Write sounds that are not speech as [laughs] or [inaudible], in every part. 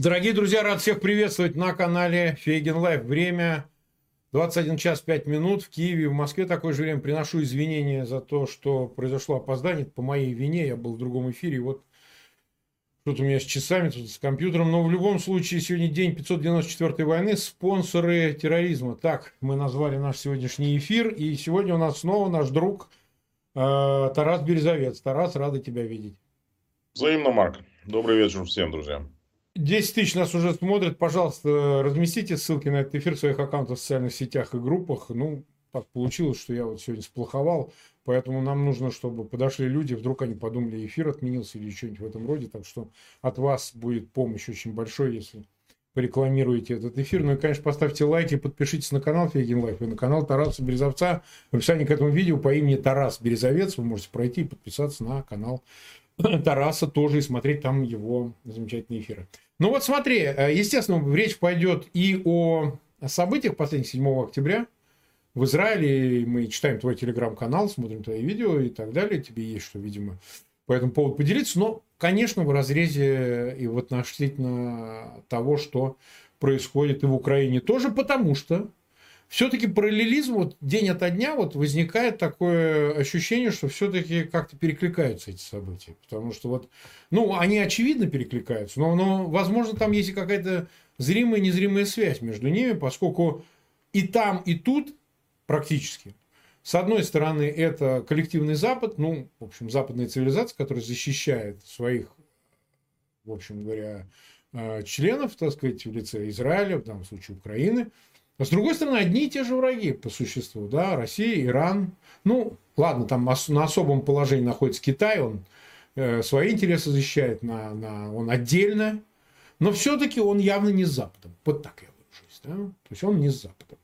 Дорогие друзья, рад всех приветствовать на канале Фейгин Live. Время 21 час 5 минут в Киеве, в Москве такое же время. Приношу извинения за то, что произошло опоздание. Это по моей вине, я был в другом эфире. Вот тут у меня с часами, тут с компьютером. Но в любом случае, сегодня день 594 войны. Спонсоры терроризма. Так мы назвали наш сегодняшний эфир. И сегодня у нас снова наш друг э, Тарас Березовец. Тарас, рад тебя видеть. Взаимно, Марк. Добрый вечер всем, друзья. 10 тысяч нас уже смотрят. Пожалуйста, разместите ссылки на этот эфир в своих аккаунтах в социальных сетях и группах. Ну, так получилось, что я вот сегодня сплоховал. Поэтому нам нужно, чтобы подошли люди, вдруг они подумали, эфир отменился или что-нибудь в этом роде. Так что от вас будет помощь очень большой, если порекламируете этот эфир. Ну и, конечно, поставьте лайки, подпишитесь на канал Фейгин Live и на канал Тараса Березовца. В описании к этому видео по имени Тарас Березовец вы можете пройти и подписаться на канал [laughs] Тараса тоже и смотреть там его замечательные эфиры. Ну вот смотри, э, естественно, речь пойдет и о событиях последних 7 октября в Израиле. Мы читаем твой телеграм-канал, смотрим твои видео и так далее. Тебе есть что, видимо, по этому поводу поделиться. Но, конечно, в разрезе и в относительно того, что происходит и в Украине тоже, потому что все-таки параллелизм вот день ото дня вот возникает такое ощущение, что все-таки как-то перекликаются эти события. Потому что вот, ну, они очевидно перекликаются, но, но возможно, там есть какая-то зримая, незримая связь между ними, поскольку и там, и тут практически с одной стороны, это коллективный Запад, ну, в общем, западная цивилизация, которая защищает своих, в общем говоря, э, членов, так сказать, в лице Израиля, в данном случае Украины – с другой стороны, одни и те же враги по существу. Да? Россия, Иран. Ну, ладно, там на особом положении находится Китай, он э, свои интересы защищает, на, на, он отдельно. Но все-таки он явно не с Западом. Вот так я выражусь. Да? То есть он не с Западом.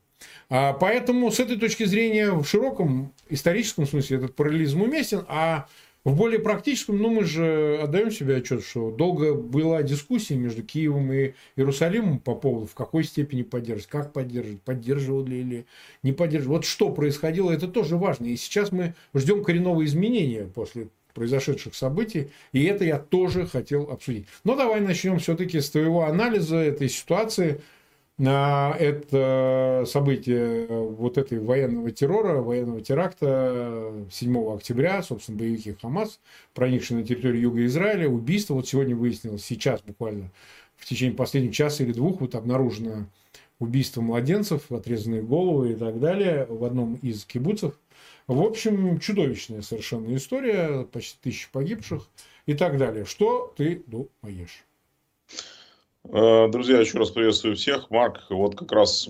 А, поэтому с этой точки зрения в широком историческом смысле этот параллелизм уместен, а в более практическом, ну, мы же отдаем себе отчет, что долго была дискуссия между Киевом и Иерусалимом по поводу, в какой степени поддерживать, как поддерживать, поддерживали или не поддерживали. Вот что происходило, это тоже важно. И сейчас мы ждем коренного изменения после произошедших событий, и это я тоже хотел обсудить. Но давай начнем все-таки с твоего анализа этой ситуации – это событие вот этой военного террора, военного теракта 7 октября, собственно, боевики Хамас, проникшие на территорию Юга Израиля, убийство. Вот сегодня выяснилось, сейчас буквально в течение последних часа или двух вот обнаружено убийство младенцев, отрезанные головы и так далее в одном из кибуцев. В общем, чудовищная совершенно история, почти тысячи погибших и так далее. Что ты думаешь? Э, друзья, еще раз приветствую всех. Марк, вот как раз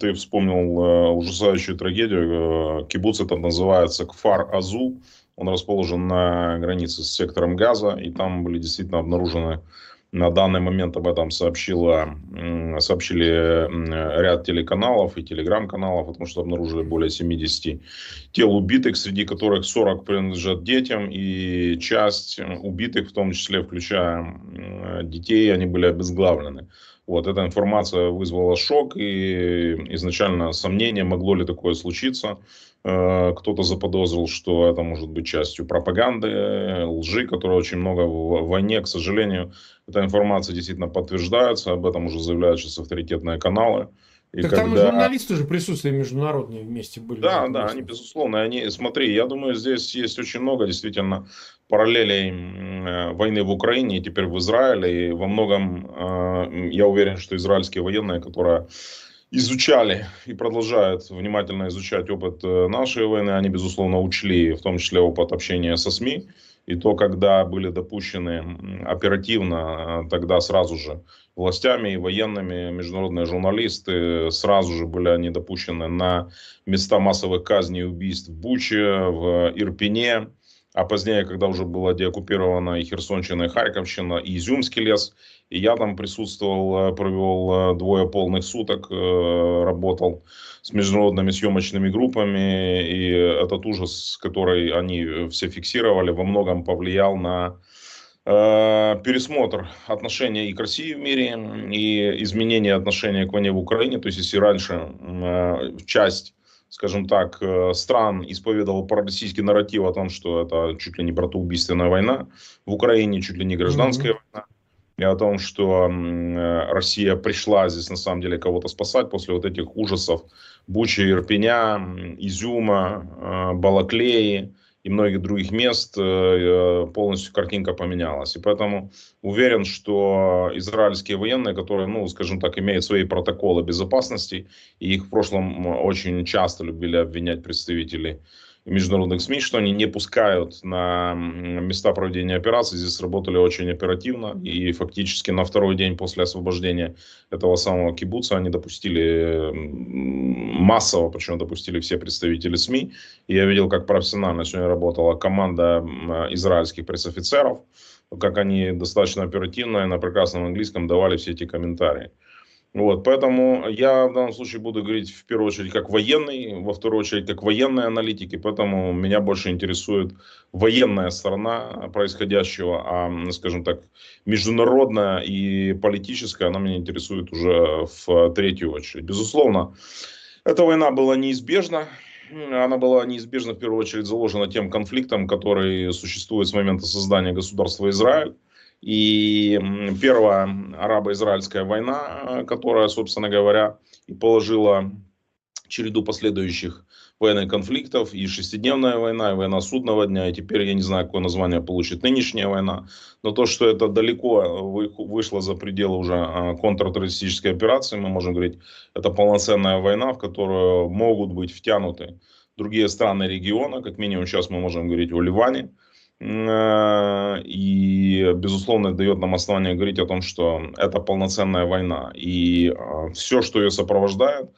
ты вспомнил э, ужасающую трагедию. Э, кибуц это называется Кфар-Азу. Он расположен на границе с сектором Газа, и там были действительно обнаружены на данный момент об этом сообщила, сообщили ряд телеканалов и телеграм-каналов, потому что обнаружили более 70 тел убитых, среди которых 40 принадлежат детям, и часть убитых, в том числе включая детей, они были обезглавлены. Вот эта информация вызвала шок и изначально сомнение, могло ли такое случиться. Э, кто-то заподозрил, что это может быть частью пропаганды, лжи, которой очень много в войне. К сожалению, эта информация действительно подтверждается, об этом уже заявляют сейчас авторитетные каналы. И так когда... там журналисты же присутствие международные вместе были. Да, да, они безусловно. Они, смотри, я думаю, здесь есть очень много действительно параллелей э, войны в Украине и теперь в Израиле. И во многом э, я уверен, что израильские военные, которые изучали и продолжают внимательно изучать опыт э, нашей войны, они, безусловно, учли в том числе опыт общения со СМИ. И то, когда были допущены оперативно, тогда сразу же властями и военными международные журналисты сразу же были они допущены на места массовых казней и убийств в Буче, в Ирпене, а позднее, когда уже была деоккупирована и Херсонщина, и Харьковщина, и Изюмский лес, и я там присутствовал, провел двое полных суток, э, работал с международными съемочными группами, и этот ужас, который они все фиксировали, во многом повлиял на Э, пересмотр отношений и к России в мире, и изменение отношения к войне в Украине. То есть, если раньше э, часть, скажем так, э, стран исповедовал пророссийский нарратив о том, что это чуть ли не братоубийственная война, в Украине чуть ли не гражданская mm-hmm. война, о том, что Россия пришла здесь на самом деле кого-то спасать после вот этих ужасов Бучи, Ирпеня, Изюма, Балаклеи, и многих других мест э, э, полностью картинка поменялась. И поэтому уверен, что израильские военные, которые, ну, скажем так, имеют свои протоколы безопасности, и их в прошлом очень часто любили обвинять представители международных СМИ, что они не пускают на места проведения операций. Здесь работали очень оперативно. И фактически на второй день после освобождения этого самого кибуца они допустили массово, причем допустили все представители СМИ. И я видел, как профессионально сегодня работала команда израильских пресс-офицеров, как они достаточно оперативно и на прекрасном английском давали все эти комментарии. Вот, поэтому я в данном случае буду говорить в первую очередь как военный, во вторую очередь как военный аналитик, и поэтому меня больше интересует военная сторона происходящего, а, скажем так, международная и политическая, она меня интересует уже в третью очередь. Безусловно, эта война была неизбежна, она была неизбежно в первую очередь заложена тем конфликтом, который существует с момента создания государства Израиль. И первая арабо-израильская война, которая, собственно говоря, и положила череду последующих военных конфликтов, и шестидневная война, и война судного дня, и теперь я не знаю, какое название получит нынешняя война, но то, что это далеко вышло за пределы уже а, контртеррористической операции, мы можем говорить, это полноценная война, в которую могут быть втянуты другие страны региона, как минимум сейчас мы можем говорить о Ливане, Э, и, безусловно, дает нам основание говорить о том, что это полноценная война. И э, все, что ее сопровождает,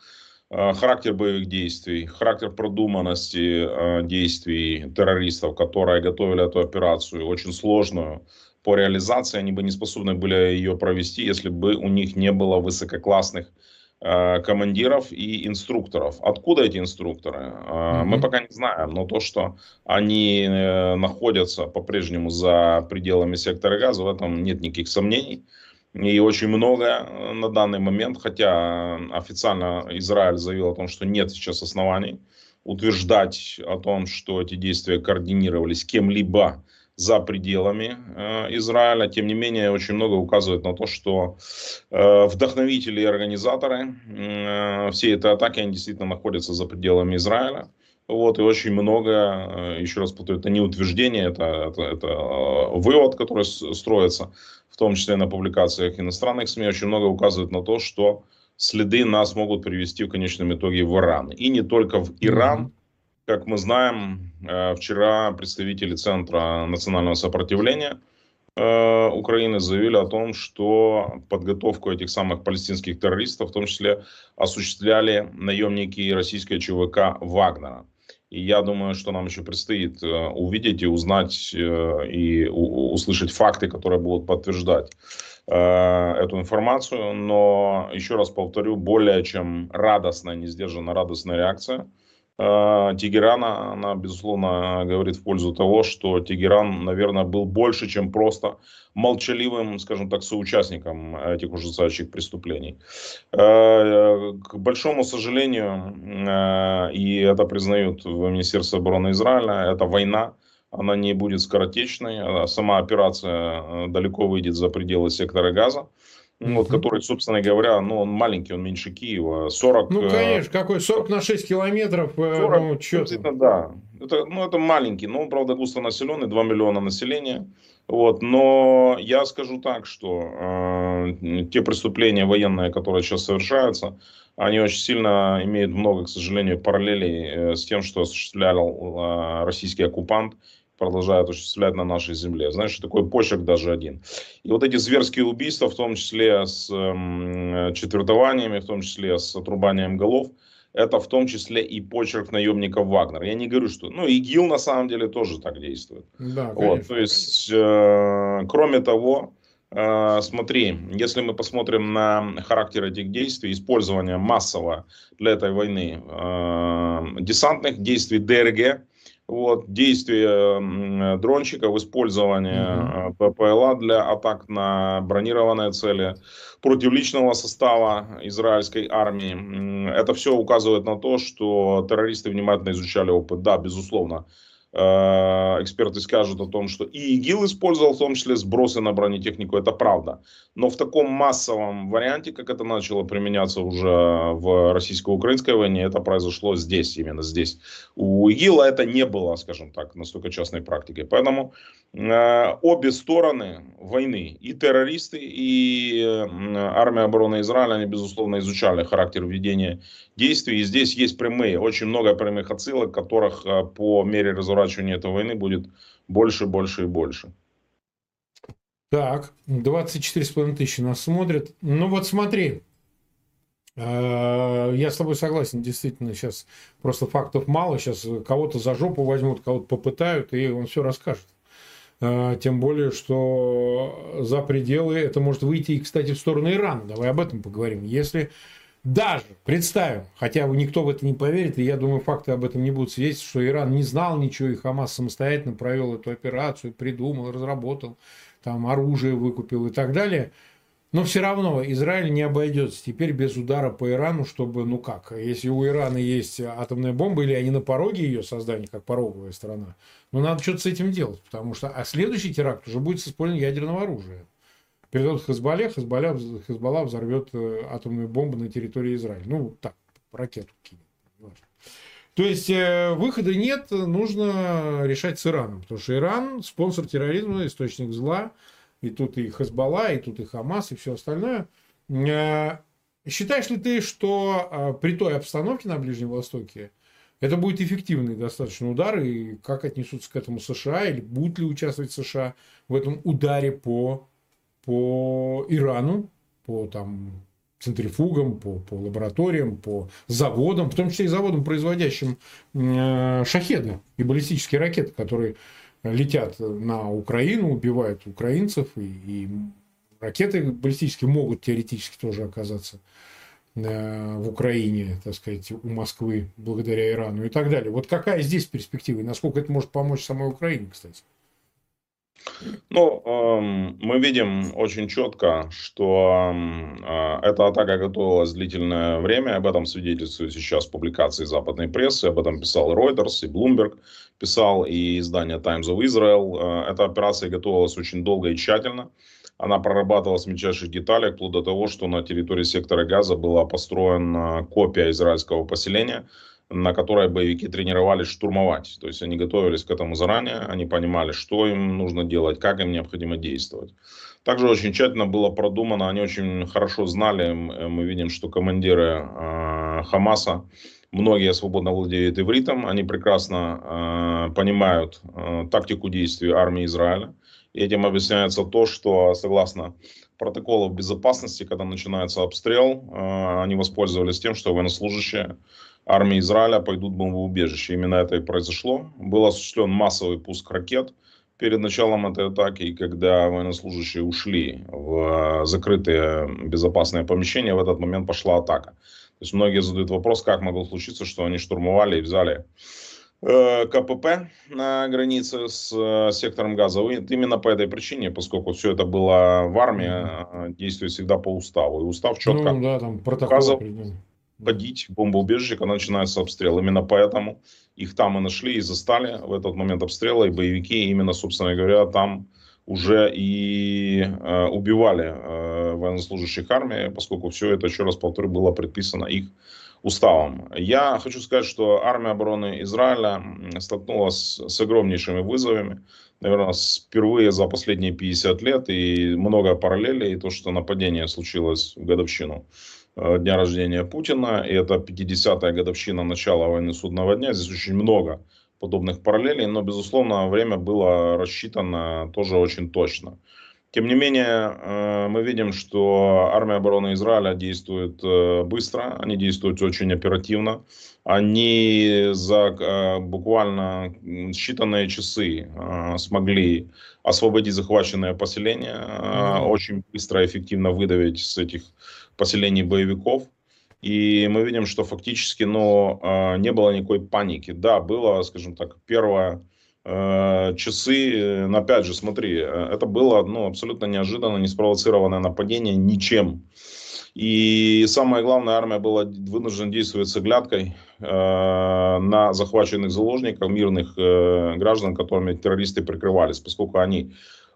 э, характер боевых действий, характер продуманности действий террористов, которые готовили эту операцию, очень сложную по реализации, они бы не способны были ее провести, если бы у них не было высококлассных Э, командиров и инструкторов. Откуда эти инструкторы? Mm-hmm. Мы пока не знаем, но то, что они э, находятся по-прежнему за пределами сектора газа, в этом нет никаких сомнений. И очень много на данный момент, хотя официально Израиль заявил о том, что нет сейчас оснований утверждать о том, что эти действия координировались кем-либо за пределами э, Израиля. Тем не менее, очень много указывает на то, что э, вдохновители и организаторы э, всей этой атаки, они действительно находятся за пределами Израиля. Вот, и очень много, э, еще раз повторю, это не утверждение, это, это, это э, вывод, который строится, в том числе на публикациях иностранных СМИ, очень много указывает на то, что следы нас могут привести в конечном итоге в Иран. И не только в Иран, как мы знаем, э, вчера представители Центра национального сопротивления э, Украины заявили о том, что подготовку этих самых палестинских террористов, в том числе, осуществляли наемники российской ЧВК Вагнера. И я думаю, что нам еще предстоит э, увидеть и узнать и услышать факты, которые будут подтверждать эту информацию. Но еще раз повторю, более чем радостная, не сдержанная радостная реакция – Тегерана, она, безусловно, говорит в пользу того, что Тегеран, наверное, был больше, чем просто молчаливым, скажем так, соучастником этих ужасающих преступлений. А, к большому сожалению, а, и это признают в Министерстве обороны Израиля, это война, она не будет скоротечной, сама операция далеко выйдет за пределы сектора газа вот, который, собственно говоря, ну, он маленький, он меньше Киева, 40... Ну, э, конечно, какой, 40 на 6 километров, 40, э, ну, что Да, это, ну, это маленький, но, правда, густонаселенный, 2 миллиона населения, вот, но я скажу так, что э, те преступления военные, которые сейчас совершаются, они очень сильно имеют много, к сожалению, параллелей э, с тем, что осуществлял э, российский оккупант продолжают осуществлять на нашей земле. Знаешь, такой почерк даже один. И вот эти зверские убийства, в том числе с э, четвертованиями, в том числе с отрубанием голов, это в том числе и почерк наемников Вагнер. Я не говорю, что... Ну, ИГИЛ на самом деле тоже так действует. Да, конечно, вот, то есть, э, кроме того, э, смотри, если мы посмотрим на характер этих действий, использование массово для этой войны э, десантных действий ДРГ, вот, действия дрончиков, использование mm-hmm. ППЛА для атак на бронированные цели, против личного состава израильской армии. Это все указывает на то, что террористы внимательно изучали опыт. Да, безусловно, Э, эксперты скажут о том, что и ИГИЛ использовал в том числе сбросы на бронетехнику, это правда. Но в таком массовом варианте, как это начало применяться уже в российско-украинской войне, это произошло здесь, именно здесь. У ИГИЛа это не было, скажем так, настолько частной практикой. Поэтому э, обе стороны войны, и террористы, и э, армия обороны Израиля, они, безусловно, изучали характер ведения действий. И здесь есть прямые, очень много прямых отсылок, которых э, по мере разворачивания разворачивания этой войны будет больше, больше и больше. Так, 24,5 тысячи нас смотрят. Ну вот смотри, э, я с тобой согласен, действительно, сейчас просто фактов мало, сейчас кого-то за жопу возьмут, кого-то попытают, и он все расскажет. Э, тем более, что за пределы это может выйти и, кстати, в сторону Ирана. Давай об этом поговорим. Если даже, представим, хотя никто в это не поверит, и я думаю, факты об этом не будут свидетельствовать, что Иран не знал ничего, и Хамас самостоятельно провел эту операцию, придумал, разработал, там оружие выкупил и так далее. Но все равно Израиль не обойдется теперь без удара по Ирану, чтобы, ну как, если у Ирана есть атомная бомба, или они на пороге ее создания, как пороговая страна, ну надо что-то с этим делать, потому что, а следующий теракт уже будет с использованием ядерного оружия передадут Хазбале, Хазбаля, Хазбалла взорвет э, атомную бомбу на территории Израиля. Ну, так, ракету кинет. То есть э, выхода нет, нужно решать с Ираном, потому что Иран спонсор терроризма, источник зла, и тут и Хазбалла, и тут и Хамас, и все остальное. Э, считаешь ли ты, что при той обстановке на Ближнем Востоке это будет эффективный достаточно удар, и как отнесутся к этому США, или будут ли участвовать США в этом ударе по по Ирану, по там центрифугам, по, по лабораториям, по заводам, в том числе и заводам, производящим э, шахеды и баллистические ракеты, которые летят на Украину, убивают украинцев, и, и ракеты баллистические могут теоретически тоже оказаться э, в Украине, так сказать, у Москвы, благодаря Ирану и так далее. Вот какая здесь перспектива, и насколько это может помочь самой Украине, кстати? Ну, эм, мы видим очень четко, что э, эта атака готовилась длительное время. Об этом свидетельствуют сейчас публикации западной прессы. Об этом писал Reuters и Bloomberg писал, и издание Times of Israel. Э, эта операция готовилась очень долго и тщательно. Она прорабатывалась в мельчайших деталях, вплоть до того, что на территории сектора Газа была построена копия израильского поселения – на которой боевики тренировались штурмовать. То есть они готовились к этому заранее, они понимали, что им нужно делать, как им необходимо действовать. Также очень тщательно было продумано, они очень хорошо знали, мы видим, что командиры э, Хамаса, многие свободно владеют ивритом, они прекрасно э, понимают э, тактику действий армии Израиля. И этим объясняется то, что согласно протоколов безопасности, когда начинается обстрел, э, они воспользовались тем, что военнослужащие армии Израиля пойдут в бомбоубежище. Именно это и произошло. Был осуществлен массовый пуск ракет перед началом этой атаки, и когда военнослужащие ушли в закрытые безопасные помещения, в этот момент пошла атака. То есть многие задают вопрос, как могло случиться, что они штурмовали и взяли э, КПП на границе с э, сектором газа. Именно по этой причине, поскольку все это было в армии, э, действует всегда по уставу. И устав четко ну, да, там указывал, ходить бомбоубежище, когда начинается обстрел. Именно поэтому их там и нашли, и застали в этот момент обстрела, и боевики именно, собственно говоря, там уже и э, убивали э, военнослужащих армии, поскольку все это, еще раз повторю, было предписано их уставом. Я хочу сказать, что армия обороны Израиля столкнулась с огромнейшими вызовами, наверное, впервые за последние 50 лет, и много параллелей, и то, что нападение случилось в годовщину дня рождения Путина, и это 50-я годовщина начала войны судного дня. Здесь очень много подобных параллелей, но, безусловно, время было рассчитано тоже очень точно. Тем не менее, э, мы видим, что армия обороны Израиля действует э, быстро, они действуют очень оперативно. Они за буквально считанные часы смогли освободить захваченное поселение, очень быстро и эффективно выдавить с этих поселений боевиков. И мы видим, что фактически ну, а, не было никакой паники. Да, было, скажем так, первое э, часы, но опять же, смотри, э, это было ну, абсолютно неожиданно, не спровоцированное нападение ничем. И самое главное, армия была вынуждена действовать с оглядкой э, на захваченных заложников, мирных э, граждан, которыми террористы прикрывались, поскольку они,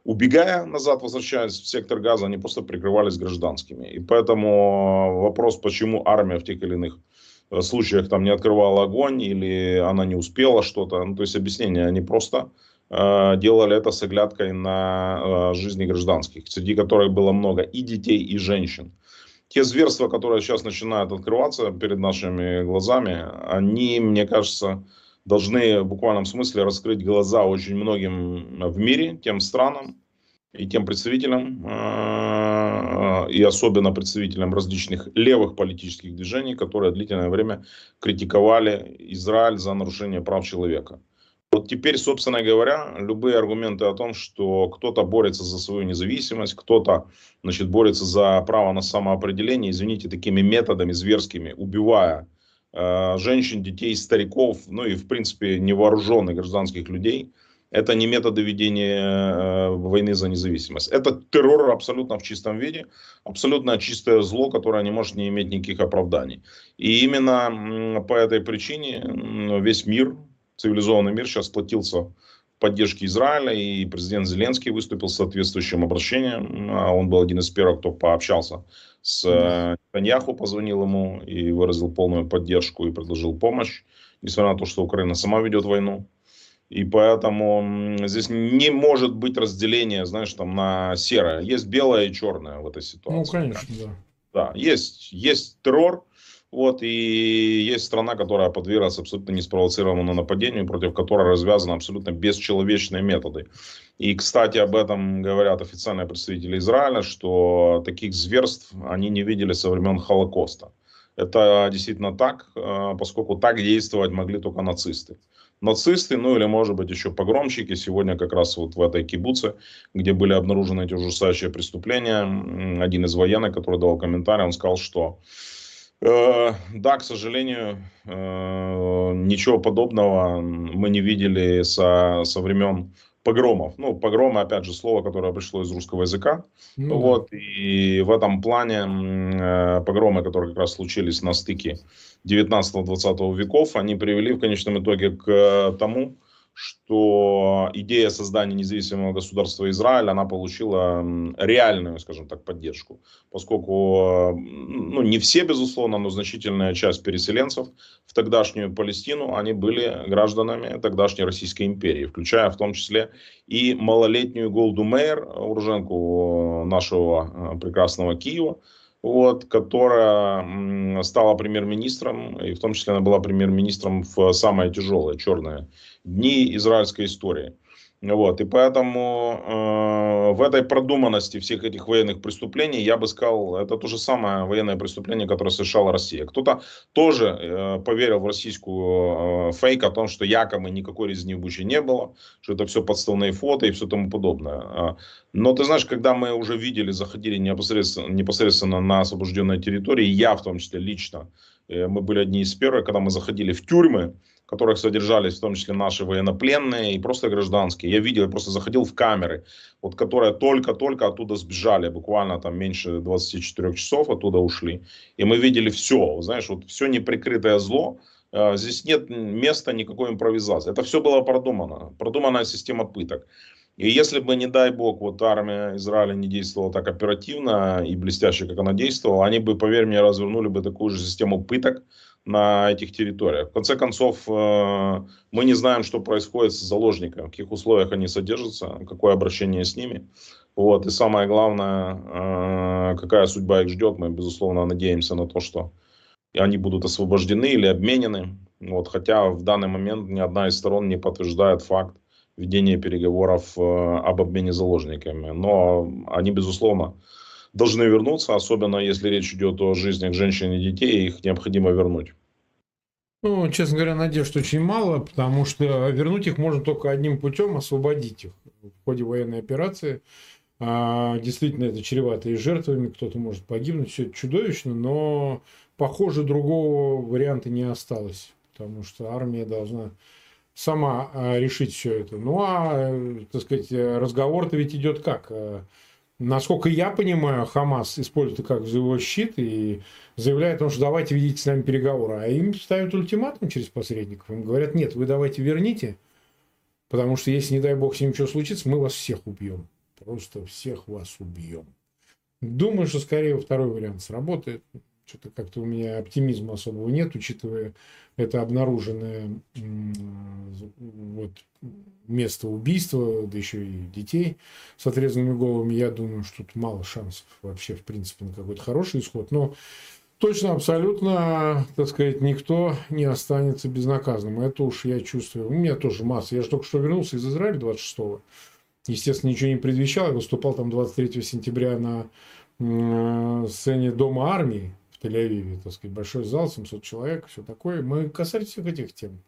убегая назад, возвращаясь в сектор газа, они просто прикрывались гражданскими. И поэтому вопрос, почему армия в тех или иных э, случаях там не открывала огонь или она не успела что-то, ну, то есть объяснение, они просто э, делали это с оглядкой на э, жизни гражданских, среди которых было много и детей, и женщин те зверства, которые сейчас начинают открываться перед нашими глазами, они, мне кажется, должны в буквальном смысле раскрыть глаза очень многим в мире, тем странам и тем представителям, э, и особенно представителям различных левых политических движений, которые длительное время критиковали Израиль за нарушение прав человека. Вот теперь, собственно говоря, любые аргументы о том, что кто-то борется за свою независимость, кто-то значит, борется за право на самоопределение, извините, такими методами зверскими, убивая э, женщин, детей, стариков, ну и, в принципе, невооруженных гражданских людей, это не методы ведения э, войны за независимость. Это террор абсолютно в чистом виде, абсолютно чистое зло, которое не может не иметь никаких оправданий. И именно по этой причине весь мир цивилизованный мир сейчас сплотился в поддержке Израиля, и президент Зеленский выступил с соответствующим обращением. А он был один из первых, кто пообщался с э, Таньяху, позвонил ему и выразил полную поддержку и предложил помощь, несмотря на то, что Украина сама ведет войну. И поэтому здесь не может быть разделения, знаешь, там на серое. Есть белое и черное в этой ситуации. Ну, конечно, да. Да, есть, есть террор, вот, и есть страна, которая подверглась абсолютно неспровоцированному нападению, против которой развязаны абсолютно бесчеловечные методы. И, кстати, об этом говорят официальные представители Израиля, что таких зверств они не видели со времен Холокоста. Это действительно так, э, поскольку так действовать могли только нацисты. Нацисты, ну или может быть еще погромщики, сегодня как раз вот в этой кибуце, где были обнаружены эти ужасающие преступления, один из военных, который давал комментарий, он сказал, что да, к сожалению, э, ничего подобного мы не видели со, со времен погромов. Ну, погромы, опять же, слово, которое пришло из русского языка. Ну, вот, и в этом плане э, погромы, которые как раз случились на стыке 19-20 веков, они привели в конечном итоге к тому, что идея создания независимого государства Израиль, она получила реальную, скажем так, поддержку. Поскольку, ну, не все, безусловно, но значительная часть переселенцев в тогдашнюю Палестину, они были гражданами тогдашней Российской империи, включая в том числе и малолетнюю Голду Мейер, уроженку нашего э, прекрасного Киева, вот, которая стала премьер-министром, и в том числе она была премьер-министром в самое тяжелое, черное дни израильской истории. Вот, и поэтому э, в этой продуманности всех этих военных преступлений, я бы сказал, это то же самое военное преступление, которое совершала Россия. Кто-то тоже э, поверил в российскую э, фейк о том, что якобы никакой резни в Буче не было, что это все подставные фото и все тому подобное. А, но ты знаешь, когда мы уже видели, заходили непосредственно, непосредственно на освобожденной территории, я в том числе лично, э, мы были одни из первых, когда мы заходили в тюрьмы, которых содержались в том числе наши военнопленные и просто гражданские. Я видел, я просто заходил в камеры, вот которые только-только оттуда сбежали, буквально там меньше 24 часов оттуда ушли. И мы видели все, знаешь, вот все неприкрытое зло, э, Здесь нет места никакой импровизации. Это все было продумано. Продуманная система пыток. И если бы, не дай бог, вот армия Израиля не действовала так оперативно и блестяще, как она действовала, они бы, поверь мне, развернули бы такую же систему пыток, на этих территориях. В конце концов, э, мы не знаем, что происходит с заложниками, в каких условиях они содержатся, какое обращение с ними. Вот. И самое главное, э, какая судьба их ждет. Мы, безусловно, надеемся на то, что они будут освобождены или обменены. Вот. Хотя в данный момент ни одна из сторон не подтверждает факт ведения переговоров э, об обмене заложниками. Но они, безусловно, должны вернуться, особенно если речь идет о жизнях женщин и детей, их необходимо вернуть. Ну, честно говоря, надежд очень мало, потому что вернуть их можно только одним путем, освободить их в ходе военной операции. А, действительно, это чревато и жертвами, кто-то может погибнуть, все это чудовищно, но, похоже, другого варианта не осталось, потому что армия должна сама а, решить все это. Ну, а, так сказать, разговор-то ведь идет как? Насколько я понимаю, Хамас использует как живой щит и заявляет о том, что давайте ведите с нами переговоры. А им ставят ультиматум через посредников. Им говорят, нет, вы давайте верните, потому что если, не дай бог, с ним что случится, мы вас всех убьем. Просто всех вас убьем. Думаю, что скорее второй вариант сработает. Что-то как-то у меня оптимизма особого нет, учитывая это обнаруженное вот, место убийства, да еще и детей с отрезанными головами. Я думаю, что тут мало шансов вообще, в принципе, на какой-то хороший исход. Но точно, абсолютно, так сказать, никто не останется безнаказанным. Это уж я чувствую. У меня тоже масса. Я же только что вернулся из Израиля 26-го. Естественно, ничего не предвещал. Я выступал там 23 сентября на сцене Дома армии в Тель-Авиве. Так сказать, большой зал, 700 человек, все такое. Мы касались всех этих тем.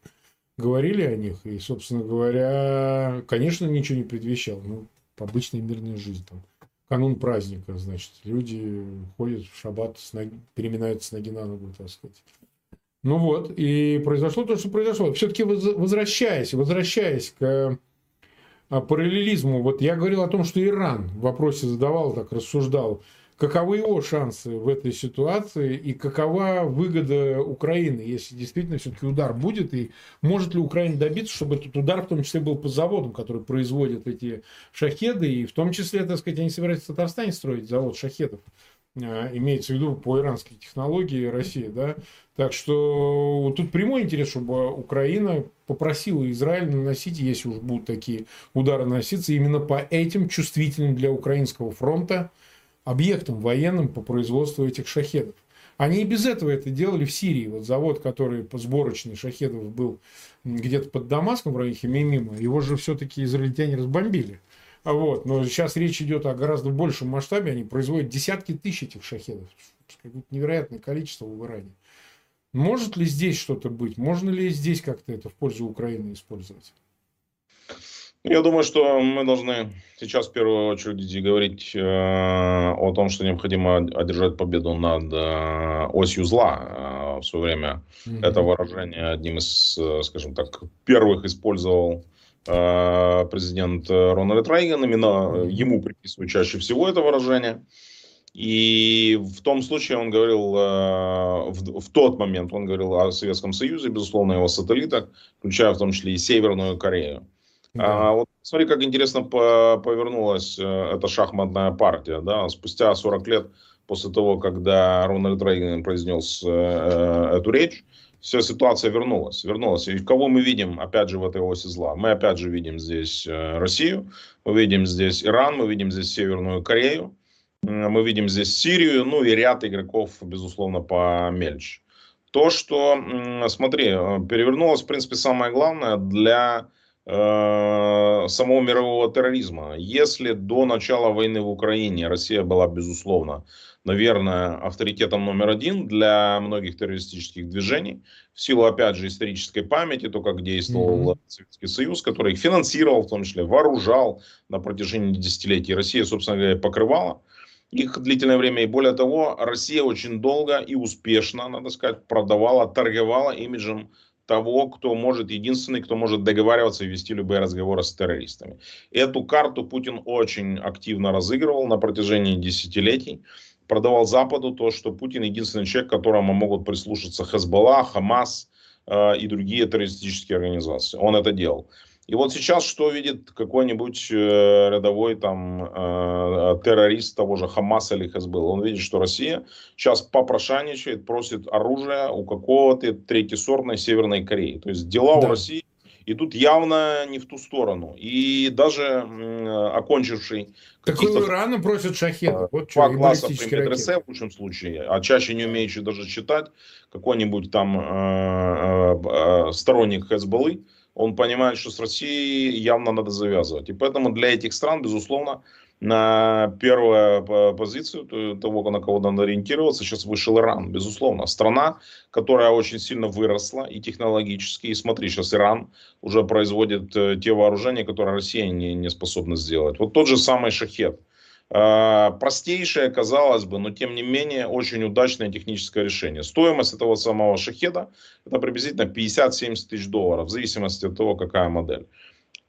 Говорили о них. И, собственно говоря, конечно, ничего не предвещал. Ну, обычная мирная жизнь там канун праздника, значит, люди ходят в шаббат, с ноги, переминаются с ноги на ногу, так сказать. Ну вот, и произошло то, что произошло. Все-таки возвращаясь, возвращаясь к а, параллелизму, вот я говорил о том, что Иран в вопросе задавал, так рассуждал, каковы его шансы в этой ситуации и какова выгода Украины, если действительно все-таки удар будет, и может ли Украина добиться, чтобы этот удар в том числе был по заводам, которые производят эти шахеды, и в том числе, так сказать, они собираются в Татарстане строить завод шахедов, а, имеется в виду по иранской технологии России, да, так что тут прямой интерес, чтобы Украина попросила Израиль наносить, если уж будут такие удары наноситься, именно по этим чувствительным для украинского фронта объектом военным по производству этих шахедов. Они и без этого это делали в Сирии. Вот завод, который по сборочный шахедов был где-то под Дамаском в районе Химимима, его же все-таки израильтяне разбомбили. Вот. Но сейчас речь идет о гораздо большем масштабе. Они производят десятки тысяч этих шахедов. Какое-то невероятное количество в Иране. Может ли здесь что-то быть? Можно ли здесь как-то это в пользу Украины использовать? Я думаю, что мы должны сейчас в первую очередь говорить э, о том, что необходимо одержать победу над э, осью зла. Э, в свое время mm-hmm. это выражение одним из, э, скажем так, первых использовал э, президент Рональд Рейган. Именно ему приписывают чаще всего это выражение. И в том случае он говорил, э, в, в тот момент он говорил о Советском Союзе, безусловно, его сателлитах, включая в том числе и Северную Корею. Да. А, вот смотри, как интересно повернулась э, эта шахматная партия. Да? Спустя 40 лет после того, когда Рональд Рейган произнес э, э, эту речь, вся ситуация вернулась. вернулась. И кого мы видим, опять же, в этой оси зла? Мы опять же видим здесь Россию, мы видим здесь Иран, мы видим здесь Северную Корею, мы видим здесь Сирию, ну и ряд игроков, безусловно, помельче. То, что, смотри, перевернулось, в принципе, самое главное для Э, самого мирового терроризма. Если до начала войны в Украине Россия была, безусловно, наверное, авторитетом номер один для многих террористических движений, в силу, опять же, исторической памяти, то, как действовал mm-hmm. Советский Союз, который их финансировал, в том числе вооружал на протяжении десятилетий. Россия, собственно говоря, покрывала их длительное время. И более того, Россия очень долго и успешно, надо сказать, продавала, торговала имиджем того, кто может, единственный, кто может договариваться и вести любые разговоры с террористами. Эту карту Путин очень активно разыгрывал на протяжении десятилетий. Продавал Западу то, что Путин единственный человек, которому могут прислушаться Хезболла, Хамас э, и другие террористические организации. Он это делал. И вот сейчас что видит какой-нибудь э, рядовой там э, террорист того же Хамаса или Хезбелла? Он видит, что Россия сейчас попрошайничает, просит оружие у какого-то третьесортной Северной Кореи. То есть дела да. у России идут явно не в ту сторону. И даже э, окончивший... Так у Ирана просят шахеды. Вот два класса при медресе в лучшем случае, а чаще не умеющий даже читать, какой-нибудь там э, э, э, сторонник Хезболлы, он понимает, что с Россией явно надо завязывать. И поэтому для этих стран, безусловно, на первую позицию того, на кого надо ориентироваться, сейчас вышел Иран, безусловно. Страна, которая очень сильно выросла и технологически. И смотри, сейчас Иран уже производит э, те вооружения, которые Россия не, не способна сделать. Вот тот же самый шахет. А, простейшее, казалось бы, но тем не менее очень удачное техническое решение. Стоимость этого самого шахеда это приблизительно 50-70 тысяч долларов, в зависимости от того, какая модель.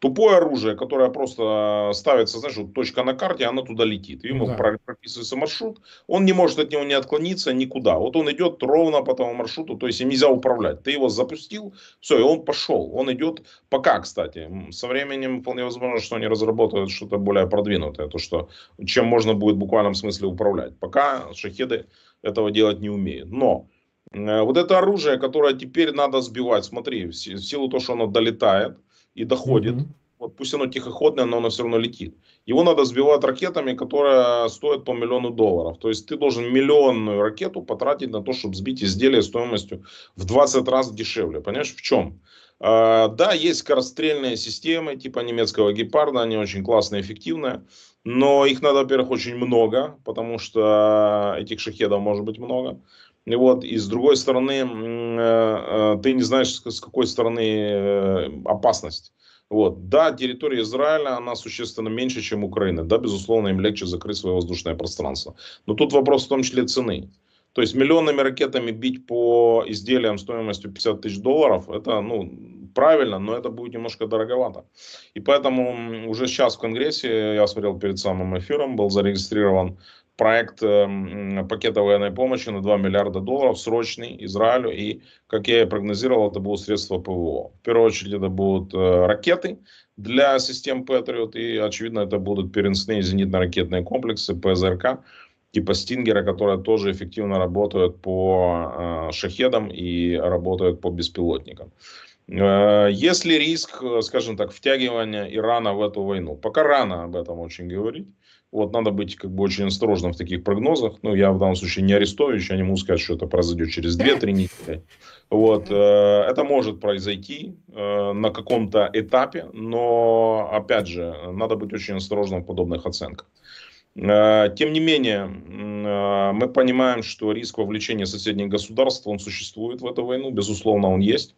Тупое оружие, которое просто ставится, знаешь, вот точка на карте, она туда летит. Ему да. прописывается маршрут, он не может от него не отклониться никуда. Вот он идет ровно по тому маршруту, то есть им нельзя управлять. Ты его запустил, все, и он пошел. Он идет пока, кстати. Со временем вполне возможно, что они разработают что-то более продвинутое, то, что чем можно будет в буквальном смысле управлять. Пока шахеды этого делать не умеют. Но э, вот это оружие, которое теперь надо сбивать, смотри, в силу того, что оно долетает, и доходит. Mm-hmm. Вот пусть оно тихоходное, но оно все равно летит. Его надо сбивать ракетами, которые стоят по миллиону долларов. То есть ты должен миллионную ракету потратить на то, чтобы сбить изделие стоимостью в 20 раз дешевле. Понимаешь, в чем? А, да, есть скорострельные системы типа немецкого гепарда, они очень классные, эффективные. Но их надо, во-первых, очень много, потому что этих шахедов может быть много. Вот, и с другой стороны, э, э, ты не знаешь, с какой стороны э, опасность. Вот. Да, территория Израиля, она существенно меньше, чем Украина. Да, безусловно, им легче закрыть свое воздушное пространство. Но тут вопрос в том числе цены. То есть миллионными ракетами бить по изделиям стоимостью 50 тысяч долларов, это ну, правильно, но это будет немножко дороговато. И поэтому уже сейчас в Конгрессе, я смотрел перед самым эфиром, был зарегистрирован проект эм, пакета военной помощи на 2 миллиарда долларов, срочный Израилю. И, как я и прогнозировал, это будут средства ПВО. В первую очередь это будут э, ракеты для систем Patriot. И, очевидно, это будут переносные зенитно-ракетные комплексы ПЗРК типа Стингера, которые тоже эффективно работают по э, шахедам и работают по беспилотникам. Э, есть ли риск, скажем так, втягивания Ирана в эту войну? Пока рано об этом очень говорить. Вот надо быть как бы очень осторожным в таких прогнозах. Ну, я в данном случае не Арестович, я не могу сказать, что это произойдет через 2-3 [laughs] недели. Вот, э, это может произойти э, на каком-то этапе, но, опять же, надо быть очень осторожным в подобных оценках. Э, тем не менее, мы понимаем, что риск вовлечения соседних государств, он существует в эту войну, безусловно, он есть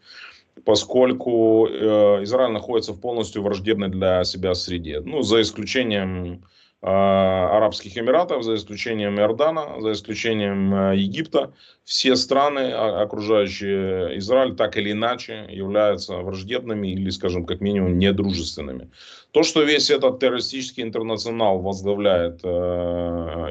поскольку Израиль находится в полностью враждебной для себя среде. Ну, за исключением Арабских Эмиратов, за исключением Иордана, за исключением э, Египта, все страны, окружающие Израиль, так или иначе являются враждебными или, скажем, как минимум, недружественными. То, что весь этот террористический интернационал возглавляет э,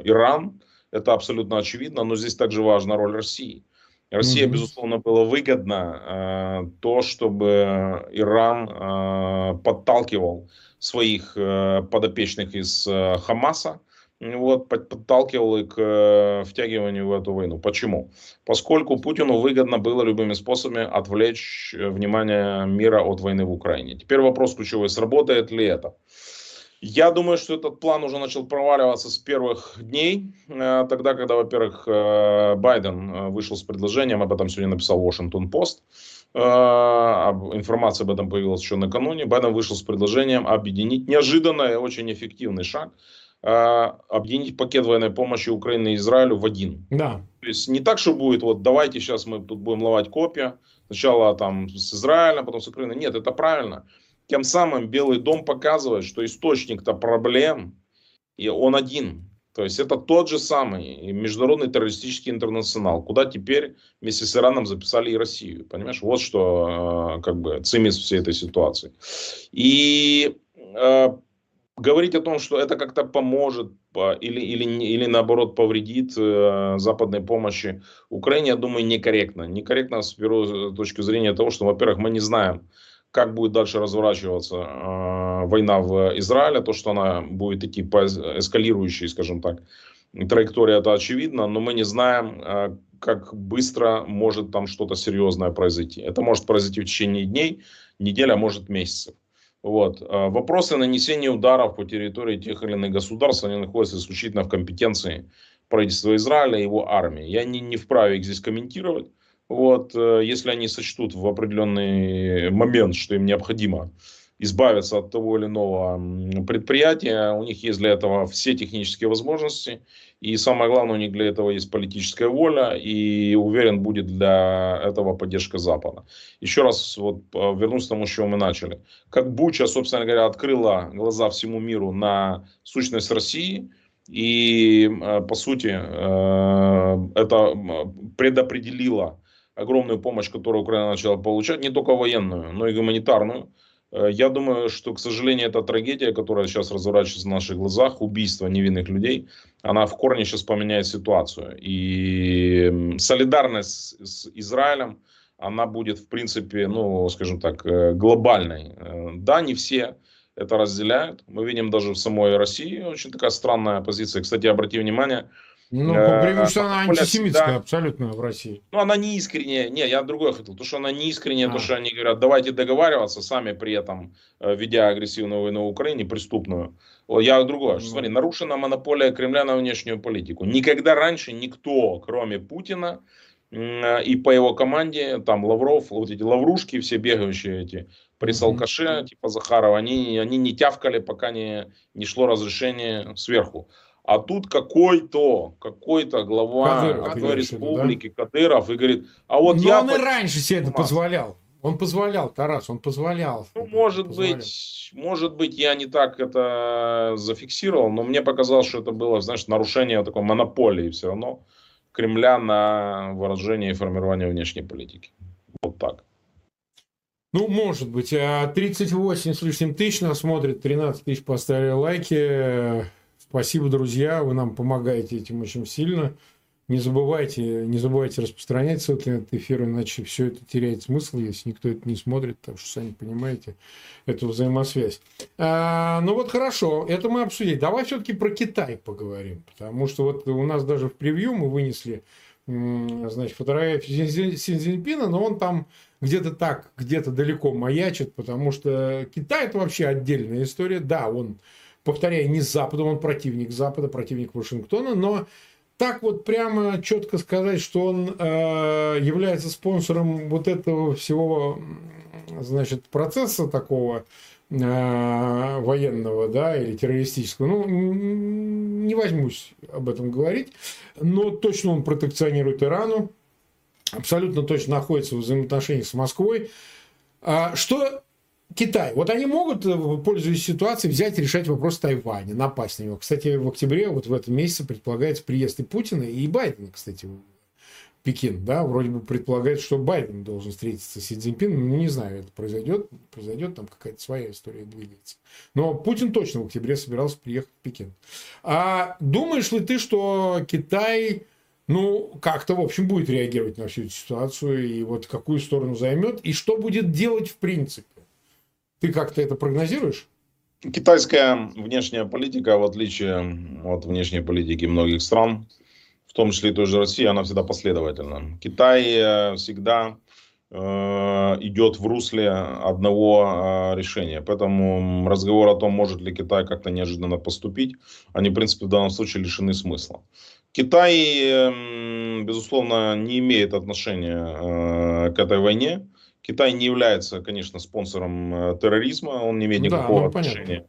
Иран, это абсолютно очевидно, но здесь также важна роль России. Россия, mm-hmm. безусловно, было выгодно э, то, чтобы Иран э, подталкивал своих э, подопечных из э, Хамаса, вот, подталкивал к э, втягиванию в эту войну. Почему? Поскольку Путину выгодно было любыми способами отвлечь внимание мира от войны в Украине. Теперь вопрос ключевой, сработает ли это? Я думаю, что этот план уже начал проваливаться с первых дней, тогда, когда, во-первых, Байден вышел с предложением, об этом сегодня написал Washington Post, информация об этом появилась еще накануне. Байден вышел с предложением объединить неожиданный и очень эффективный шаг а, объединить пакет военной помощи Украине и Израилю в один. Да. То есть не так, что будет, вот давайте сейчас мы тут будем ловать копья, сначала там с Израилем, потом с Украиной. Нет, это правильно. Тем самым Белый дом показывает, что источник-то проблем, и он один. То есть это тот же самый международный террористический интернационал, куда теперь вместе с Ираном записали и Россию. Понимаешь, вот что э, как бы цимис всей этой ситуации. И э, говорить о том, что это как-то поможет или, или, или наоборот повредит э, западной помощи Украине, я думаю, некорректно. Некорректно с первой точки зрения того, что, во-первых, мы не знаем, как будет дальше разворачиваться э, война в Израиле, то, что она будет идти по эскалирующей, скажем так, траектории, это очевидно, но мы не знаем, э, как быстро может там что-то серьезное произойти. Это может произойти в течение дней, неделя, а может месяцев. Вот. Э, вопросы нанесения ударов по территории тех или иных государств, они находятся исключительно в компетенции правительства Израиля и его армии. Я не, не вправе их здесь комментировать. Вот, э, если они сочтут в определенный момент, что им необходимо избавиться от того или иного предприятия, у них есть для этого все технические возможности, и самое главное, у них для этого есть политическая воля, и уверен, будет для этого поддержка Запада. Еще раз вот э, вернусь к тому, с чего мы начали. Как Буча, собственно говоря, открыла глаза всему миру на сущность России, и, э, по сути, это предопределило огромную помощь, которую Украина начала получать, не только военную, но и гуманитарную. Э, я думаю, что, к сожалению, эта трагедия, которая сейчас разворачивается на наших глазах, убийство невинных людей, она в корне сейчас поменяет ситуацию. И солидарность с Израилем, она будет, в принципе, ну, скажем так, э, глобальной. Э, да, не все это разделяют. Мы видим даже в самой России очень такая странная позиция. Кстати, обрати внимание, ну, потому что она антисемитская да. абсолютно в России. Ну, она не искренняя. Не, я другое хотел. То, что она не искренняя, а. то, что они говорят, давайте договариваться, сами при этом, э, ведя агрессивную войну в Украине, преступную. Я другое. Ну. Смотри, нарушена монополия Кремля на внешнюю политику. Никогда раньше никто, кроме Путина, и по его команде, там Лавров, вот эти лаврушки, все бегающие эти присалкаши, mm-hmm. типа Захарова, они, они не тявкали, пока не, не шло разрешение сверху. А тут какой-то, какой-то глава Кадыров, одной республики, да? Кадыров, и говорит, а вот Но я... он и раньше себе это позволял. Он позволял, Тарас, он позволял. Ну, может позволял. быть, может быть, я не так это зафиксировал, но мне показалось, что это было, знаешь, нарушение такой монополии все равно Кремля на выражение и формирование внешней политики. Вот так. Ну, может быть. 38 а с лишним тысяч нас смотрит, 13 тысяч поставили лайки. Спасибо, друзья, вы нам помогаете этим очень сильно. Не забывайте, не забывайте распространять ссылки на этот эфир, иначе все это теряет смысл, если никто это не смотрит, потому что сами понимаете эту взаимосвязь. А, ну вот хорошо, это мы обсудили. Давай все-таки про Китай поговорим, потому что вот у нас даже в превью мы вынесли значит, фотографию Синьцзиньпина, но он там где-то так, где-то далеко маячит, потому что Китай это вообще отдельная история. Да, он повторяю, не с Западом, он противник Запада, противник Вашингтона, но так вот прямо четко сказать, что он э, является спонсором вот этого всего, значит, процесса такого э, военного, да, или террористического, ну, не возьмусь об этом говорить, но точно он протекционирует Ирану, абсолютно точно находится в взаимоотношениях с Москвой. А что Китай. Вот они могут, э, пользуясь ситуацией, взять и решать вопрос Тайваня, напасть на него. Кстати, в октябре, вот в этом месяце, предполагается приезд и Путина, и Байдена, кстати, в Пекин, да, вроде бы предполагается, что Байден должен встретиться с Си Цзиньпином, ну, не знаю, это произойдет, произойдет, там какая-то своя история двигается. Но Путин точно в октябре собирался приехать в Пекин. А думаешь ли ты, что Китай, ну, как-то, в общем, будет реагировать на всю эту ситуацию, и вот какую сторону займет, и что будет делать в принципе? Ты как-то это прогнозируешь? Китайская внешняя политика, в отличие от внешней политики многих стран, в том числе и той же России, она всегда последовательна. Китай э, всегда э, идет в русле одного э, решения. Поэтому разговор о том, может ли Китай как-то неожиданно поступить, они, в принципе, в данном случае лишены смысла. Китай, э, безусловно, не имеет отношения к этой войне. Китай не является, конечно, спонсором э, терроризма, он не имеет никакого да, ну, отношения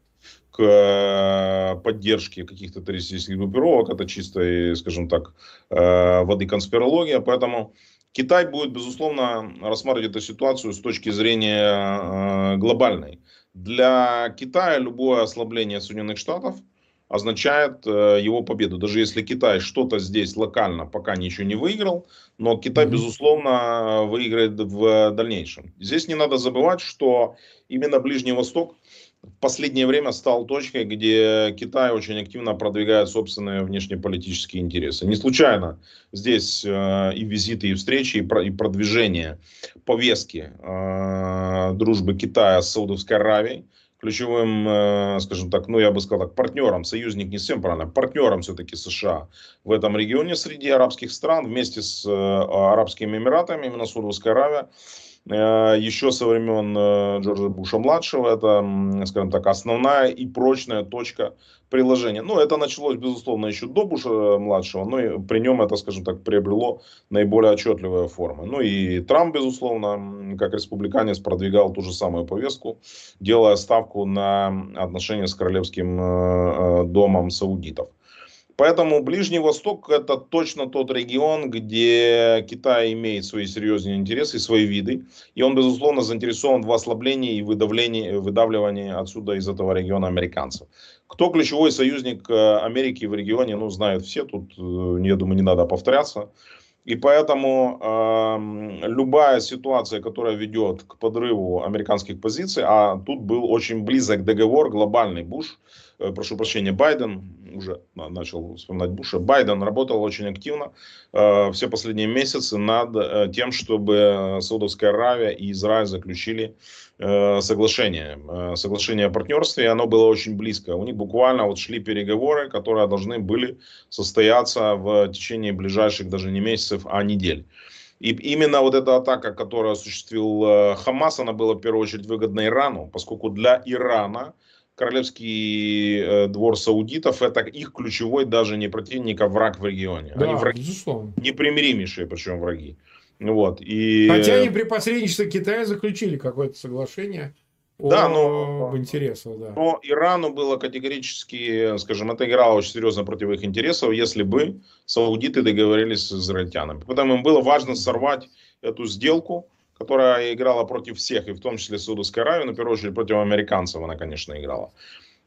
к э, поддержке каких-то террористических группировок, это чистая, скажем так, э, воды конспирология, поэтому Китай будет, безусловно, рассматривать эту ситуацию с точки зрения глобальной. Для Китая любое ослабление Соединенных Штатов – означает э, его победу. Даже если Китай что-то здесь локально пока ничего не выиграл, но Китай, безусловно, выиграет в дальнейшем. Здесь не надо забывать, что именно Ближний Восток в последнее время стал точкой, где Китай очень активно продвигает собственные внешнеполитические интересы. Не случайно здесь э, и визиты, и встречи, и, про, и продвижение повестки э, дружбы Китая с Саудовской Аравией ключевым, э, скажем так, ну я бы сказал так, партнером, союзник не всем правильно, партнером все-таки США в этом регионе среди арабских стран вместе с э, Арабскими Эмиратами, именно Саудовская Аравия, еще со времен э, Джорджа Буша-младшего. Это, скажем так, основная и прочная точка приложения. Ну, это началось, безусловно, еще до Буша-младшего, но и при нем это, скажем так, приобрело наиболее отчетливые формы. Ну и Трамп, безусловно, как республиканец, продвигал ту же самую повестку, делая ставку на отношения с королевским э, домом саудитов. Поэтому Ближний Восток это точно тот регион, где Китай имеет свои серьезные интересы, свои виды. И он, безусловно, заинтересован в ослаблении и выдавлении, выдавливании отсюда из этого региона американцев. Кто ключевой союзник э, Америки в регионе, ну, знают все. Тут, э, я думаю, не надо повторяться. И поэтому э, любая ситуация, которая ведет к подрыву американских позиций, а тут был очень близок договор глобальный Буш, прошу прощения, Байден, уже начал вспоминать Буша, Байден работал очень активно э, все последние месяцы над э, тем, чтобы Саудовская Аравия и Израиль заключили э, соглашение, э, соглашение о партнерстве, и оно было очень близко. У них буквально вот шли переговоры, которые должны были состояться в течение ближайших даже не месяцев, а недель. И именно вот эта атака, которую осуществил э, Хамас, она была в первую очередь выгодна Ирану, поскольку для Ирана королевский э, двор саудитов это их ключевой даже не противник, а враг в регионе. Да, они враги, безусловно. Непримиримейшие причем враги. Вот, и... Хотя они при посредничестве Китая заключили какое-то соглашение да, но, об интересах. Да. Но Ирану было категорически, скажем, это играло очень серьезно против их интересов, если бы саудиты договорились с израильтянами. Поэтому им было важно сорвать эту сделку, которая играла против всех, и в том числе Саудовской Аравии, но в первую очередь против американцев она, конечно, играла.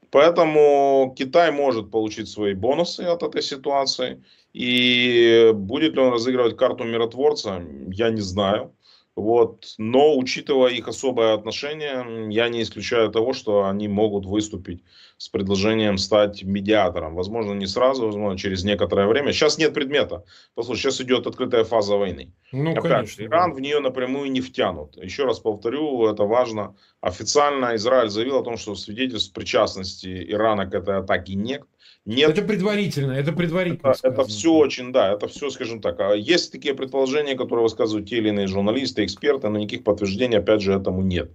Поэтому Китай может получить свои бонусы от этой ситуации. И будет ли он разыгрывать карту миротворца, я не знаю. Вот. Но, учитывая их особое отношение, я не исключаю того, что они могут выступить с предложением стать медиатором. Возможно, не сразу, возможно, через некоторое время. Сейчас нет предмета. Послушай, сейчас идет открытая фаза войны. Ну, Опять, конечно. Иран в нее напрямую не втянут. Еще раз повторю, это важно. Официально Израиль заявил о том, что свидетельств причастности Ирана к этой атаке нет. Нет. Это предварительно, это предварительно. Это, это все очень, да, это все, скажем так. А есть такие предположения, которые высказывают те или иные журналисты, эксперты, но никаких подтверждений, опять же, этому нет.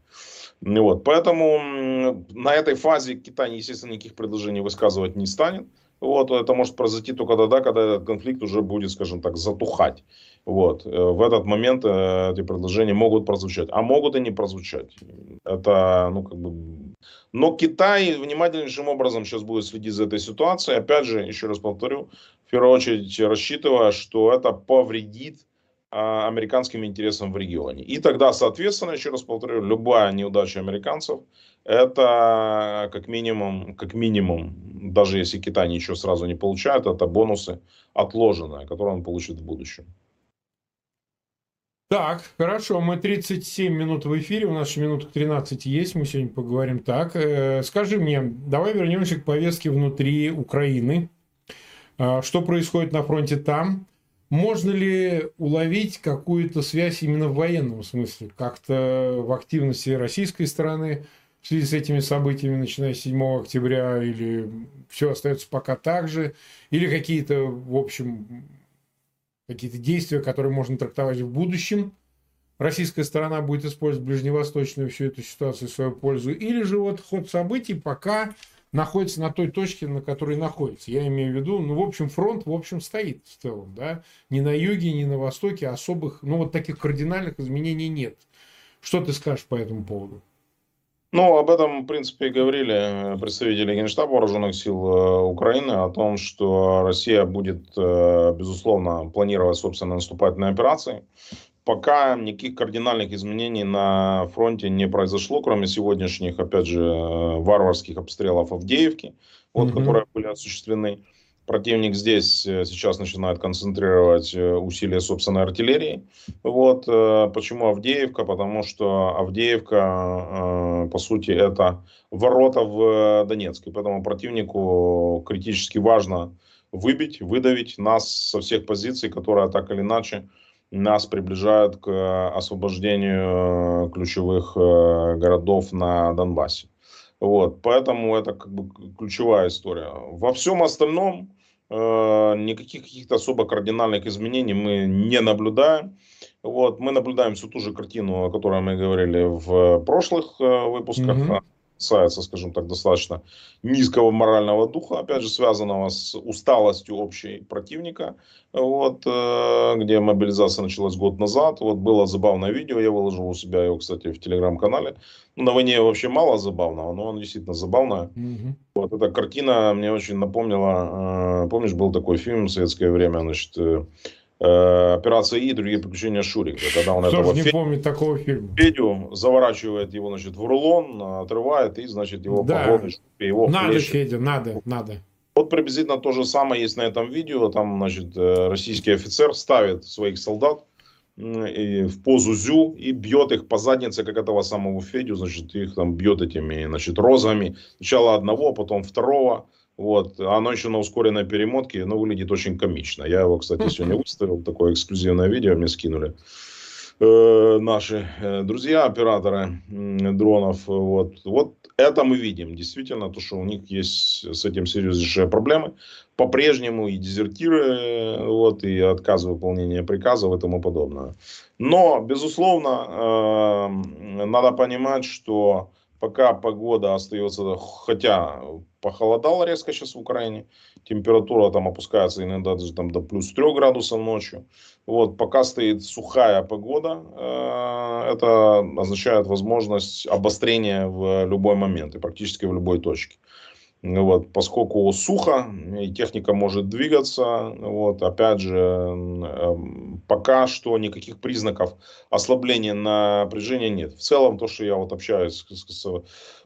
Вот, поэтому на этой фазе Китай, естественно, никаких предложений высказывать не станет. Вот, это может произойти только тогда, когда этот конфликт уже будет, скажем так, затухать. Вот. Э, в этот момент э, эти предложения могут прозвучать, а могут и не прозвучать. Это, ну, как бы, но Китай внимательнейшим образом сейчас будет следить за этой ситуацией. Опять же, еще раз повторю, в первую очередь рассчитывая, что это повредит а, американским интересам в регионе. И тогда, соответственно, еще раз повторю, любая неудача американцев это как минимум, как минимум, даже если Китай ничего сразу не получает, это бонусы отложенные, которые он получит в будущем. Так, хорошо, мы 37 минут в эфире, у нас еще минут 13 есть, мы сегодня поговорим так. Э, скажи мне, давай вернемся к повестке внутри Украины. А, что происходит на фронте там? Можно ли уловить какую-то связь именно в военном смысле? Как-то в активности российской стороны в связи с этими событиями, начиная с 7 октября, или все остается пока так же? Или какие-то, в общем, какие-то действия, которые можно трактовать в будущем. Российская сторона будет использовать ближневосточную всю эту ситуацию в свою пользу. Или же вот ход событий пока находится на той точке, на которой находится. Я имею в виду, ну, в общем, фронт, в общем, стоит в целом, да. Ни на юге, ни на востоке особых, ну, вот таких кардинальных изменений нет. Что ты скажешь по этому поводу? Ну, об этом, в принципе, говорили представители Генштаба Вооруженных сил э, Украины, о том, что Россия будет, э, безусловно, планировать собственные наступательные операции. Пока никаких кардинальных изменений на фронте не произошло, кроме сегодняшних, опять же, э, варварских обстрелов Авдеевки, вот, mm-hmm. которые были осуществлены. Противник здесь э, сейчас начинает концентрировать э, усилия собственной артиллерии. Вот э, почему Авдеевка? Потому что Авдеевка, по сути, это ворота в Донецк. И поэтому противнику критически важно выбить, выдавить нас со всех позиций, которые так или иначе нас приближают к освобождению ключевых городов на Донбассе. Вот, поэтому это как бы ключевая история. Во всем остальном э, никаких каких-то особо кардинальных изменений мы не наблюдаем. Вот, мы наблюдаем всю ту же картину, о которой мы говорили в прошлых э, выпусках. Mm-hmm касается, скажем так, достаточно низкого морального духа, опять же, связанного с усталостью общей противника, вот, э, где мобилизация началась год назад. Вот было забавное видео, я выложил у себя его, кстати, в телеграм-канале. Ну, на войне вообще мало забавного, но он действительно забавное. Угу. Вот эта картина мне очень напомнила, э, помнишь, был такой фильм в советское время, значит, Э, операция И и другие приключения Шурика. Когда он Кто этого не Федю, помнит такого фильма? Федю заворачивает его, значит, в рулон, отрывает и, значит, его да. погоны, его Надо, плещет. Федя, надо, надо. Вот приблизительно то же самое есть на этом видео. Там, значит, э, российский офицер ставит своих солдат в позу зю и бьет их по заднице, как этого самого Федю, значит, их там бьет этими, значит, розами. Сначала одного, потом второго. Вот. Оно еще на ускоренной перемотке, но выглядит очень комично. Я его, кстати, сегодня выставил, такое эксклюзивное видео мне скинули э, наши э, друзья, операторы э, дронов. Вот. вот это мы видим. Действительно, то, что у них есть с этим серьезнейшие проблемы. По-прежнему и дезертиры, вот, и отказ выполнения приказов и тому подобное. Но, безусловно, э, надо понимать, что пока погода остается, хотя похолодало резко сейчас в Украине, температура там опускается иногда даже там до плюс 3 градусов ночью. Вот, пока стоит сухая погода, э, это означает возможность обострения в любой момент и практически в любой точке. Вот, поскольку сухо, и техника может двигаться, вот, опять же, эм, пока что никаких признаков ослабления напряжения нет. В целом, то, что я вот общаюсь с, с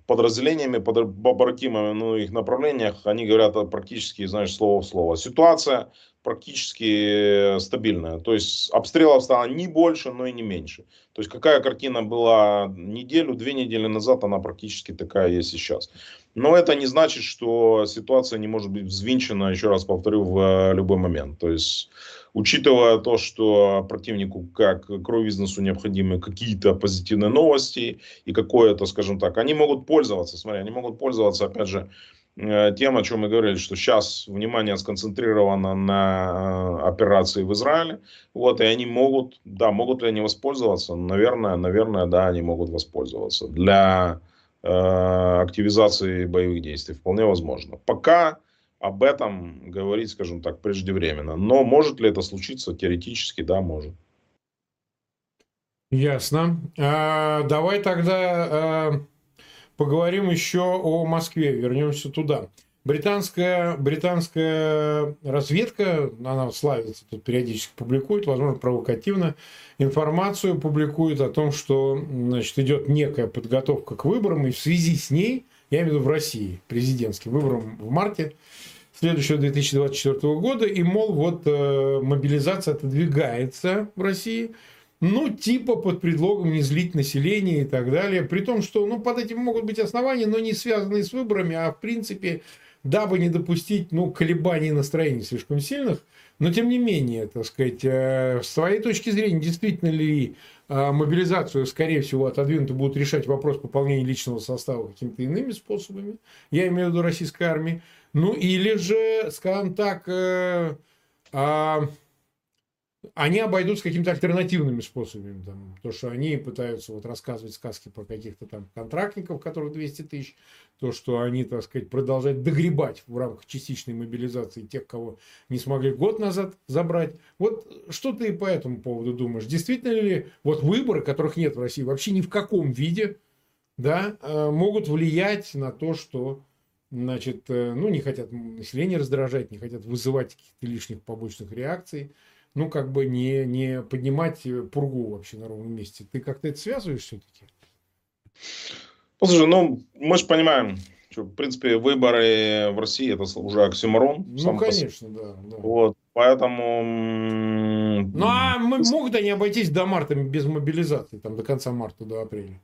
подразделениями, под, побратимами ну, их направлениях, они говорят практически, знаешь, слово в слово. Ситуация практически стабильная. То есть обстрелов стало не больше, но и не меньше. То есть какая картина была неделю, две недели назад, она практически такая есть сейчас. Но это не значит, что ситуация не может быть взвинчена, еще раз повторю, в любой момент. То есть учитывая то, что противнику как кровь-бизнесу необходимы какие-то позитивные новости и какое-то, скажем так, они могут пользоваться, смотри, они могут пользоваться, опять же, Э, тем, о чем мы говорили, что сейчас внимание сконцентрировано на э, операции в Израиле, вот, и они могут, да, могут ли они воспользоваться? Наверное, наверное, да, они могут воспользоваться для э, активизации боевых действий, вполне возможно. Пока об этом говорить, скажем так, преждевременно, но может ли это случиться? Теоретически, да, может. Ясно. А, давай тогда... А поговорим еще о Москве, вернемся туда. Британская, британская разведка, она славится, тут периодически публикует, возможно, провокативно, информацию публикует о том, что значит, идет некая подготовка к выборам, и в связи с ней, я имею в виду в России, президентским выборам в марте следующего 2024 года, и, мол, вот э, мобилизация отодвигается в России – ну, типа под предлогом не злить население и так далее. При том, что ну, под этим могут быть основания, но не связанные с выборами, а в принципе, дабы не допустить ну, колебаний настроений слишком сильных. Но тем не менее, так сказать, э, с своей точки зрения, действительно ли э, мобилизацию, скорее всего, отодвинуты будут решать вопрос пополнения личного состава какими-то иными способами, я имею в виду российской армии, ну или же, скажем так, э, а, они обойдутся какими-то альтернативными способами. Там, то, что они пытаются вот рассказывать сказки про каких-то там контрактников, которых 200 тысяч, то, что они, так сказать, продолжают догребать в рамках частичной мобилизации тех, кого не смогли год назад забрать. Вот что ты по этому поводу думаешь? Действительно ли вот выборы, которых нет в России вообще ни в каком виде, да, э, могут влиять на то, что значит, э, ну, не хотят население раздражать, не хотят вызывать каких-то лишних побочных реакций, ну, как бы не, не поднимать пургу вообще на ровном месте. Ты как-то это связываешь все-таки? Послушай, ну, мы же понимаем, что, в принципе, выборы в России это уже оксюморон. Ну, конечно, да, да. Вот, поэтому... Ну, а мы могут они обойтись до марта без мобилизации, там, до конца марта, до апреля?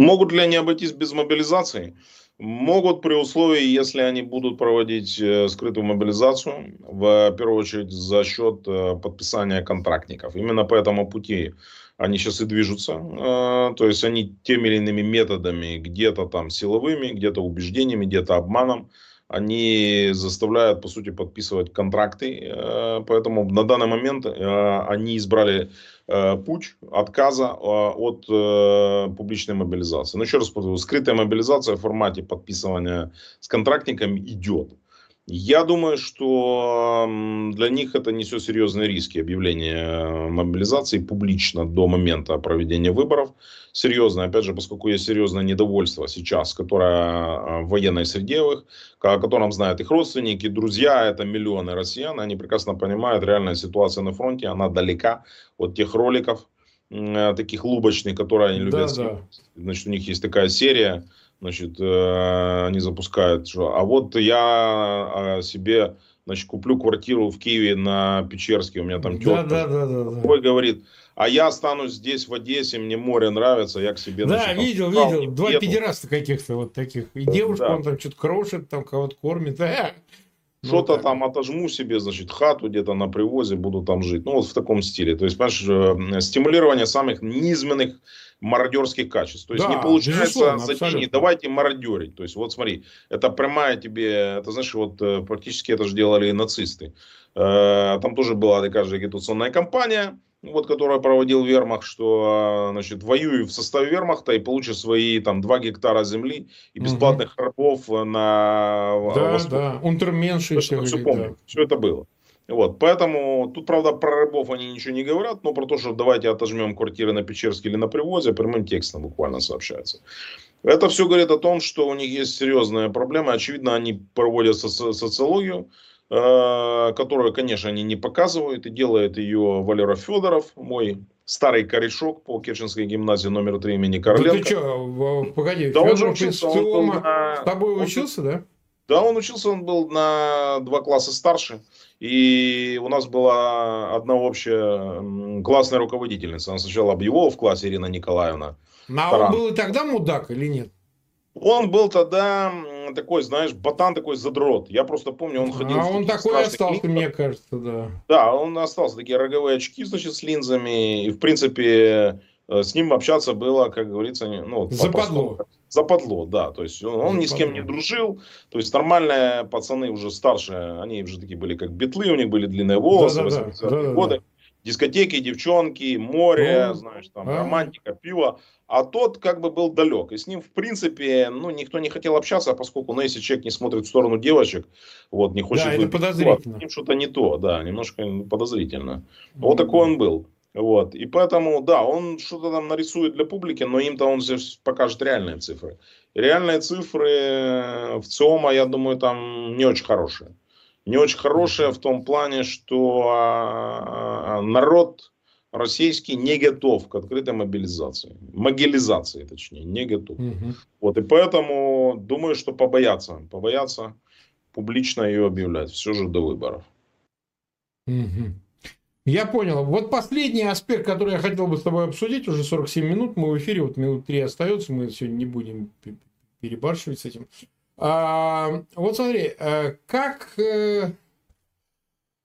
Могут ли они обойтись без мобилизации? Могут при условии, если они будут проводить э, скрытую мобилизацию, в первую очередь за счет э, подписания контрактников. Именно по этому пути они сейчас и движутся. Э, то есть они теми или иными методами, где-то там силовыми, где-то убеждениями, где-то обманом, они заставляют, по сути, подписывать контракты. Поэтому на данный момент они избрали Э, путь отказа э, от э, публичной мобилизации. Но еще раз повторю, скрытая мобилизация в формате подписывания с контрактниками идет. Я думаю, что для них это несет серьезные риски объявления мобилизации публично до момента проведения выборов. Серьезно, опять же, поскольку есть серьезное недовольство сейчас, которое в военной среде, о котором знают их родственники, друзья, это миллионы россиян, они прекрасно понимают, реальная ситуация на фронте, она далека от тех роликов, таких лубочных, которые они любят. Да, да. Значит, у них есть такая серия, значит, э, они запускают. Что, а вот я э, себе, значит, куплю квартиру в Киеве на Печерске, у меня там тетка. Да, да, да, да, да. говорит, а я останусь здесь, в Одессе, мне море нравится, я к себе... Да, значит, видел, видел, два еду. педераста каких-то вот таких. И девушка, да. он там что-то крошит, там кого-то кормит. А, Что-то ну, там отожму себе, значит, хату где-то на привозе, буду там жить. Ну, вот в таком стиле. То есть, понимаешь, стимулирование самых низменных мародерских качеств. То есть, да, не получается зайти, давайте мародерить. То есть, вот смотри, это прямая тебе, это знаешь, вот э, практически это же делали нацисты. Э, там тоже была такая же агитационная кампания, вот, которая проводил Вермахт, что, значит, воюй в составе Вермахта и получишь свои там 2 гектара земли и бесплатных угу. рабов на Да, Восток. да, унтерменши. Все, все помню, да. все это было. Вот, поэтому тут, правда, про рабов они ничего не говорят, но про то, что давайте отожмем квартиры на Печерске или на Привозе, прямым текстом буквально сообщается. Это все говорит о том, что у них есть серьезная проблема. Очевидно, они проводят соци социологию, Э, которую, конечно, они не показывают, и делает ее Валера Федоров, мой старый корешок по Керченской гимназии номер 3 имени Короленко. Да ты что, погоди, да он же учился, он был на... с тобой он... учился, да? Да, он учился, он был на два класса старше. И у нас была одна общая классная руководительница. Она сначала объявила в классе Ирина Николаевна. Ну, а он был и тогда мудак или нет? Он был тогда такой, знаешь, ботан такой задрот. Я просто помню, он ходил... А он такой остался, клипах. мне кажется, да. Да, он остался. Такие роговые очки, значит, с линзами. И, в принципе, э, с ним общаться было, как говорится, ну... Западло. Западло, да. То есть он, он ни с кем не дружил. То есть нормальные пацаны уже старшие, они уже такие были как битлы, у них были длинные волосы, да, да, да. да, годы. Да, да дискотеки, девчонки, море, ну, знаешь, там, а? романтика, пиво. А тот как бы был далек. И с ним, в принципе, ну, никто не хотел общаться, поскольку, ну, если человек не смотрит в сторону девочек, вот, не хочет... Да, это подозрительно. Вот, что-то не то, да, немножко подозрительно. Mm-hmm. Вот такой он был. Вот. И поэтому, да, он что-то там нарисует для публики, но им-то он здесь покажет реальные цифры. И реальные цифры в ЦИОМа, я думаю, там не очень хорошие не очень хорошая в том плане, что а, а, народ российский не готов к открытой мобилизации. Могилизации, точнее, не готов. Угу. Вот, и поэтому думаю, что побоятся. Побоятся публично ее объявлять. Все же до выборов. Угу. Я понял. Вот последний аспект, который я хотел бы с тобой обсудить, уже 47 минут, мы в эфире, вот минут 3 остается, мы сегодня не будем перебарщивать с этим. А, вот смотри, э, как э,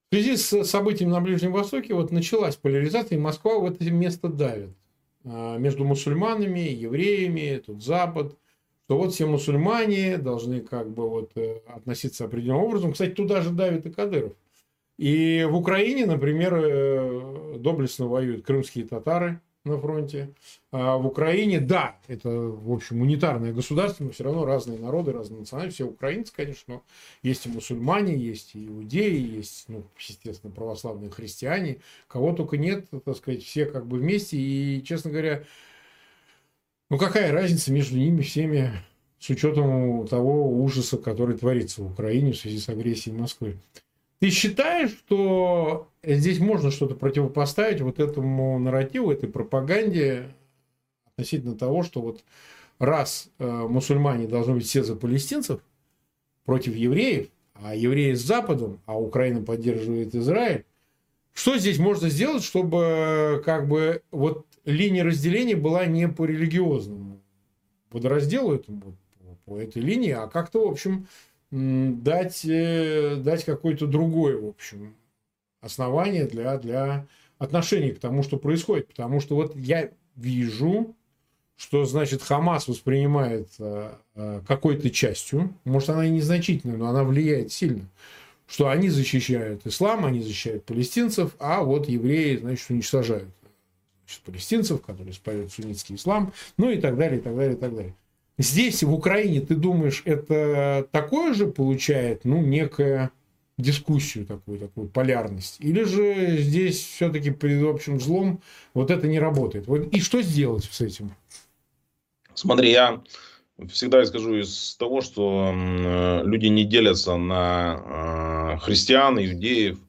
в связи с событиями на Ближнем Востоке вот началась поляризация, и Москва в это место давит а, между мусульманами, евреями, тут Запад, что вот все мусульмане должны как бы вот э, относиться определенным образом. Кстати, туда же давит и Кадыров. И в Украине, например, доблестно воюют крымские татары, на фронте. А в Украине, да, это, в общем, унитарное государство, но все равно разные народы, разные национальности. Все украинцы, конечно, но есть и мусульмане, есть и иудеи, есть, ну, естественно, православные христиане. Кого только нет, так сказать, все как бы вместе. И, честно говоря, ну какая разница между ними всеми с учетом того ужаса, который творится в Украине в связи с агрессией Москвы. Ты считаешь, что здесь можно что-то противопоставить вот этому нарративу, этой пропаганде относительно того, что вот раз э, мусульмане должны быть все за палестинцев против евреев, а евреи с Западом, а Украина поддерживает Израиль, что здесь можно сделать, чтобы как бы вот линия разделения была не по религиозному подразделу этому, по этой линии, а как-то, в общем, дать, э, дать какое-то другое, в общем, основание для, для отношений к тому, что происходит. Потому что вот я вижу, что, значит, Хамас воспринимает э, э, какой-то частью, может, она и незначительная, но она влияет сильно, что они защищают ислам, они защищают палестинцев, а вот евреи, значит, уничтожают значит, палестинцев, которые исповедуют суннитский ислам, ну и так далее, и так далее, и так далее. Здесь, в Украине, ты думаешь, это такое же получает, ну, некая дискуссию такую, такую полярность? Или же здесь все-таки перед общим злом вот это не работает? Вот, и что сделать с этим? Смотри, я всегда скажу из того, что люди не делятся на э, христиан, иудеев, э,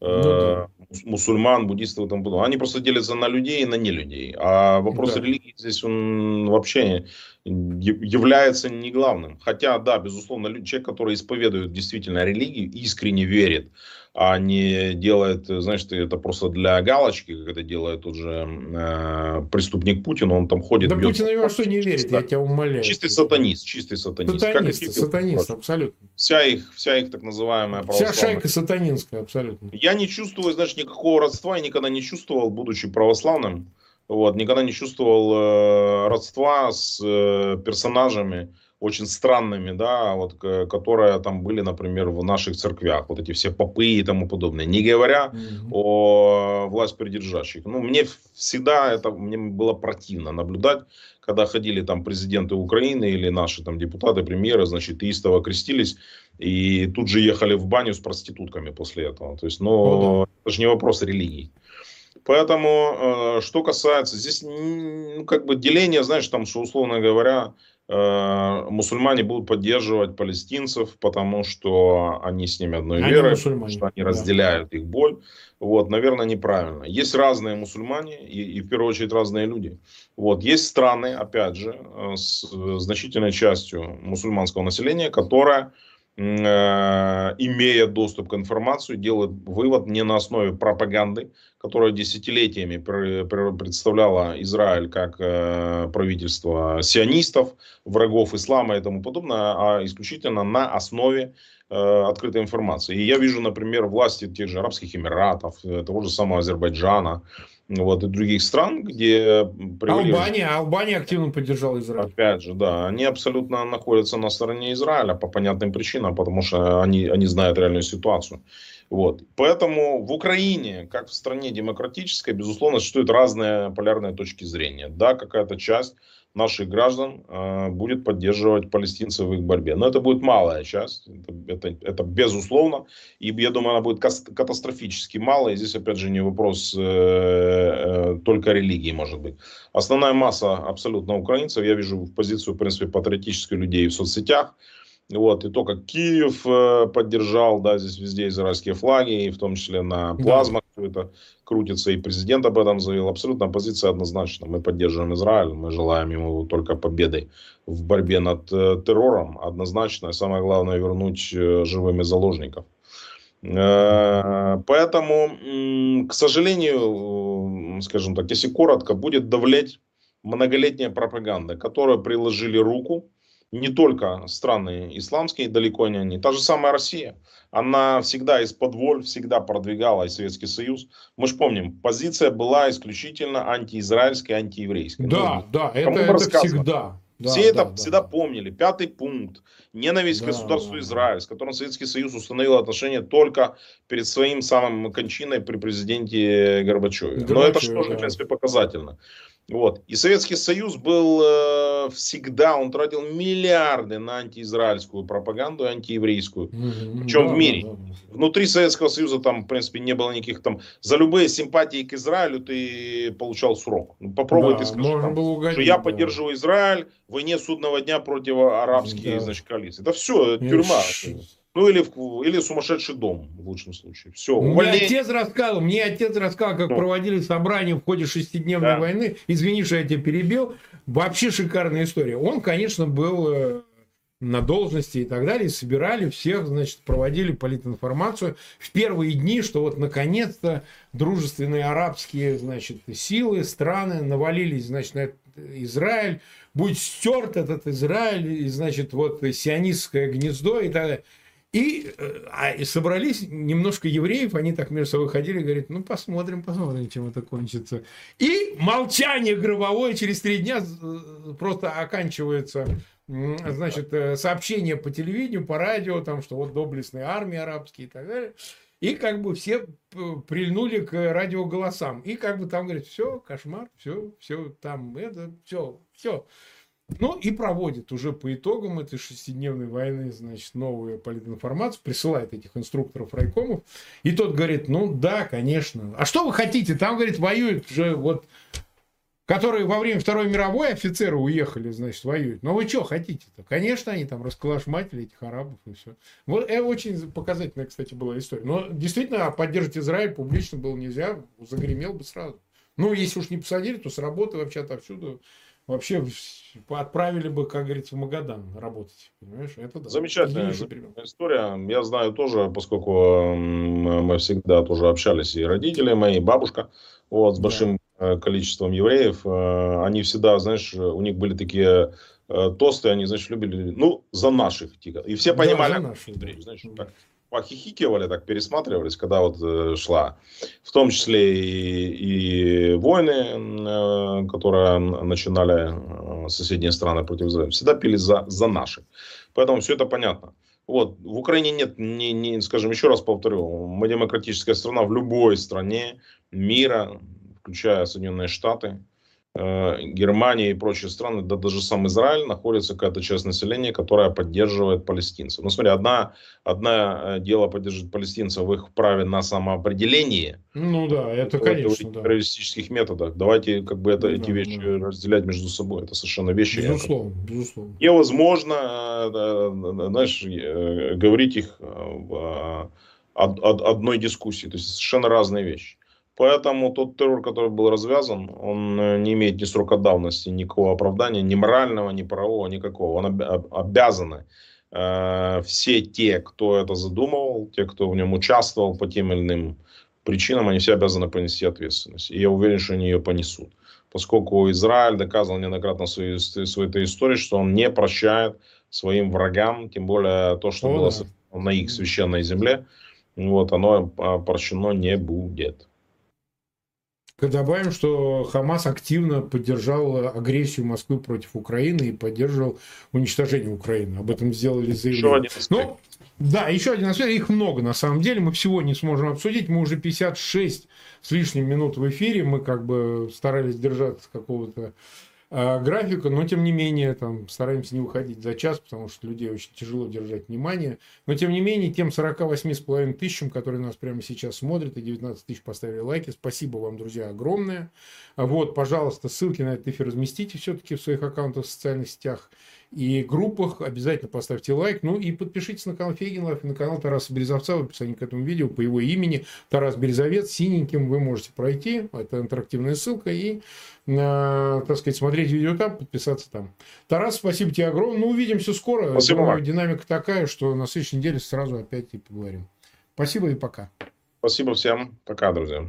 ну, да. мусульман, буддистов и тому подобное. Они просто делятся на людей и на нелюдей. А вопрос да. религии здесь он вообще является не главным. Хотя, да, безусловно, человек, который исповедует действительно религию, искренне верит, а не делает, знаешь, это просто для галочки, как это делает тот же э, преступник Путин, он там ходит. Да бьет, Путин во что не верит, я тебя умоляю. Чистый сатанист, чистый сатанист. Сатанист, как сатанист, абсолютно. Вся их, вся их так называемая Вся шайка сатанинская, абсолютно. Я не чувствую, знаешь, никакого родства, я никогда не чувствовал, будучи православным, вот, никогда не чувствовал э, родства с э, персонажами, очень странными, да, вот, которые там были, например, в наших церквях, вот эти все попы и тому подобное, не говоря mm-hmm. о власть придержащих. Ну, мне всегда это, мне было противно наблюдать, когда ходили там президенты Украины или наши там депутаты, премьеры, значит, истово крестились и тут же ехали в баню с проститутками после этого. То есть, но ну, да. это же не вопрос религии. Поэтому, э, что касается, здесь ну, как бы деление, знаешь, там, что условно говоря, мусульмане будут поддерживать палестинцев, потому что они с ними одной они веры, потому что они разделяют да. их боль. Вот, наверное, неправильно. Есть разные мусульмане и, и в первую очередь разные люди. Вот, есть страны, опять же, э, с значительной частью мусульманского населения, которая Э, имея доступ к информации, делает вывод не на основе пропаганды, которая десятилетиями представляла Израиль как э, правительство сионистов, врагов ислама и тому подобное, а исключительно на основе э, открытой информации. И я вижу, например, власти тех же Арабских Эмиратов, того же самого Азербайджана, вот, и других стран, где... Привели... Албания, Албания активно поддержала Израиль. Опять же, да, они абсолютно находятся на стороне Израиля по понятным причинам, потому что они, они знают реальную ситуацию. Вот. Поэтому в Украине, как в стране демократической, безусловно, существуют разные полярные точки зрения. Да, какая-то часть наших граждан э, будет поддерживать палестинцев в их борьбе. Но это будет малая часть, это, это, это безусловно. И я думаю, она будет катастрофически малая. И здесь, опять же, не вопрос э, э, только религии, может быть. Основная масса абсолютно украинцев, я вижу в позицию, в принципе, патриотических людей в соцсетях, вот, и то, как Киев э, поддержал, да, здесь везде израильские флаги, и в том числе на плазмах да. это крутится, и президент об этом заявил. Абсолютно позиция однозначна. Мы поддерживаем Израиль, мы желаем ему только победы в борьбе над э, террором. Однозначно, самое главное, вернуть э, живыми заложников. Э, поэтому, к сожалению, скажем так, если коротко, будет давлеть многолетняя пропаганда, которую приложили руку не только страны исламские, далеко не они. Та же самая Россия. Она всегда из-под воль, всегда продвигала и Советский Союз. Мы же помним, позиция была исключительно антиизраильская, антиеврейская. Да, ну, да, это, это всегда. Да, Все да, это да, всегда да. помнили. Пятый пункт. Ненависть да, к государству да, Израиль, с которым Советский Союз установил отношения только перед своим самым кончиной при президенте Горбачеве. Горбачев, Но это же тоже, да. в принципе, показательно. Вот. И Советский Союз был э, всегда, он тратил миллиарды на антиизраильскую пропаганду антиеврейскую. Mm-hmm. Причем да, в мире. Да, да. Внутри Советского Союза там, в принципе, не было никаких там... За любые симпатии к Израилю ты получал срок. Ну, попробуй да, ты скажи, там, угодить, что я да. поддерживаю Израиль в войне судного дня против арабских да. значит, коалиций. Это все, тюрьма. Ну или, или сумасшедший дом в лучшем случае. Все. Увольнение. Мне отец рассказывал, мне отец рассказал, как ну. проводили собрание в ходе шестидневной да. войны. Извини, что я тебя перебил. Вообще шикарная история. Он, конечно, был э, на должности и так далее, собирали всех, значит, проводили политинформацию в первые дни, что вот наконец-то дружественные арабские, значит, силы, страны навалились, значит, на Израиль, будет стерт этот Израиль, и, значит, вот сионистское гнездо и так далее. И, э, а, собрались немножко евреев, они так между собой ходили, говорят, ну посмотрим, посмотрим, чем это кончится. И молчание гробовое через три дня э, просто оканчивается значит, э, сообщение по телевидению, по радио, там, что вот доблестные армии арабские и так далее. И как бы все прильнули к радиоголосам. И как бы там говорят, все, кошмар, все, все, там, это, все, все. Ну и проводит уже по итогам этой шестидневной войны, значит, новую политинформацию, присылает этих инструкторов райкомов. И тот говорит, ну да, конечно. А что вы хотите? Там, говорит, воюют же вот которые во время Второй мировой офицеры уехали, значит, воюют. Но вы что хотите-то? Конечно, они там расколошматили этих арабов и все. Вот это очень показательная, кстати, была история. Но действительно, поддерживать Израиль публично было нельзя, загремел бы сразу. Ну, если уж не посадили, то с работы вообще отовсюду вообще отправили бы, как говорится, в Магадан работать. Понимаешь? Это да. Замечательная история. Я знаю тоже, поскольку мы всегда тоже общались, и родители мои, и бабушка, вот, с большим да. Э, количеством евреев, э, они всегда, знаешь, у них были такие э, тосты, они, значит, любили, ну, за наших, тихо. И все понимали, да, наших, да. знаешь, да. так похихикивали, так пересматривались, когда вот э, шла, в том числе и, и войны, э, которые начинали э, соседние страны против Израиля, всегда пили за, за наши. Поэтому все это понятно. Вот, в Украине нет, не, не, скажем, еще раз повторю, мы демократическая страна в любой стране мира, включая Соединенные Штаты, Германия и прочие страны, да даже сам Израиль, находится какая-то часть населения, которая поддерживает палестинцев. Ну смотри, одна, одна э, дело поддерживать палестинцев в их праве на самоопределение. Ну да, это конечно. Да. террористических методах. Давайте как бы это, ну, эти да, вещи да. разделять между собой. Это совершенно вещи. Безусловно, как... безусловно. Невозможно, э, знаешь, говорить их в одной дискуссии. То есть совершенно разные вещи. Поэтому тот террор, который был развязан, он э, не имеет ни срока давности, никакого оправдания, ни морального, ни правового, никакого. Он обязаны э, все те, кто это задумывал, те, кто в нем участвовал по тем или иным причинам, они все обязаны понести ответственность. И я уверен, что они ее понесут. Поскольку Израиль доказывал неоднократно своей, своей этой истории, что он не прощает своим врагам, тем более то, что О, было да. на их священной земле, вот, оно а, прощено не будет. Добавим, что Хамас активно поддержал агрессию Москвы против Украины и поддерживал уничтожение Украины. Об этом сделали заявление. Ну, да, еще один аспект. Их много на самом деле. Мы всего не сможем обсудить. Мы уже 56 с лишним минут в эфире. Мы как бы старались держаться какого-то графика, но тем не менее там стараемся не выходить за час, потому что людей очень тяжело держать внимание. Но тем не менее, тем 48,5 тысячам, которые нас прямо сейчас смотрят, и 19 тысяч поставили лайки, спасибо вам, друзья, огромное. Вот, пожалуйста, ссылки на этот эфир разместите все-таки в своих аккаунтах в социальных сетях и группах. Обязательно поставьте лайк. Ну и подпишитесь на канал Фейгинлайф и на канал Тараса Березовца в описании к этому видео по его имени. Тарас Березовец, синеньким вы можете пройти. Это интерактивная ссылка. И, э, так сказать, смотреть видео там, подписаться там. Тарас, спасибо тебе огромное. Ну, увидимся скоро. Спасибо вам. Динамика такая, что на следующей неделе сразу опять и поговорим. Спасибо и пока. Спасибо всем. Пока, друзья.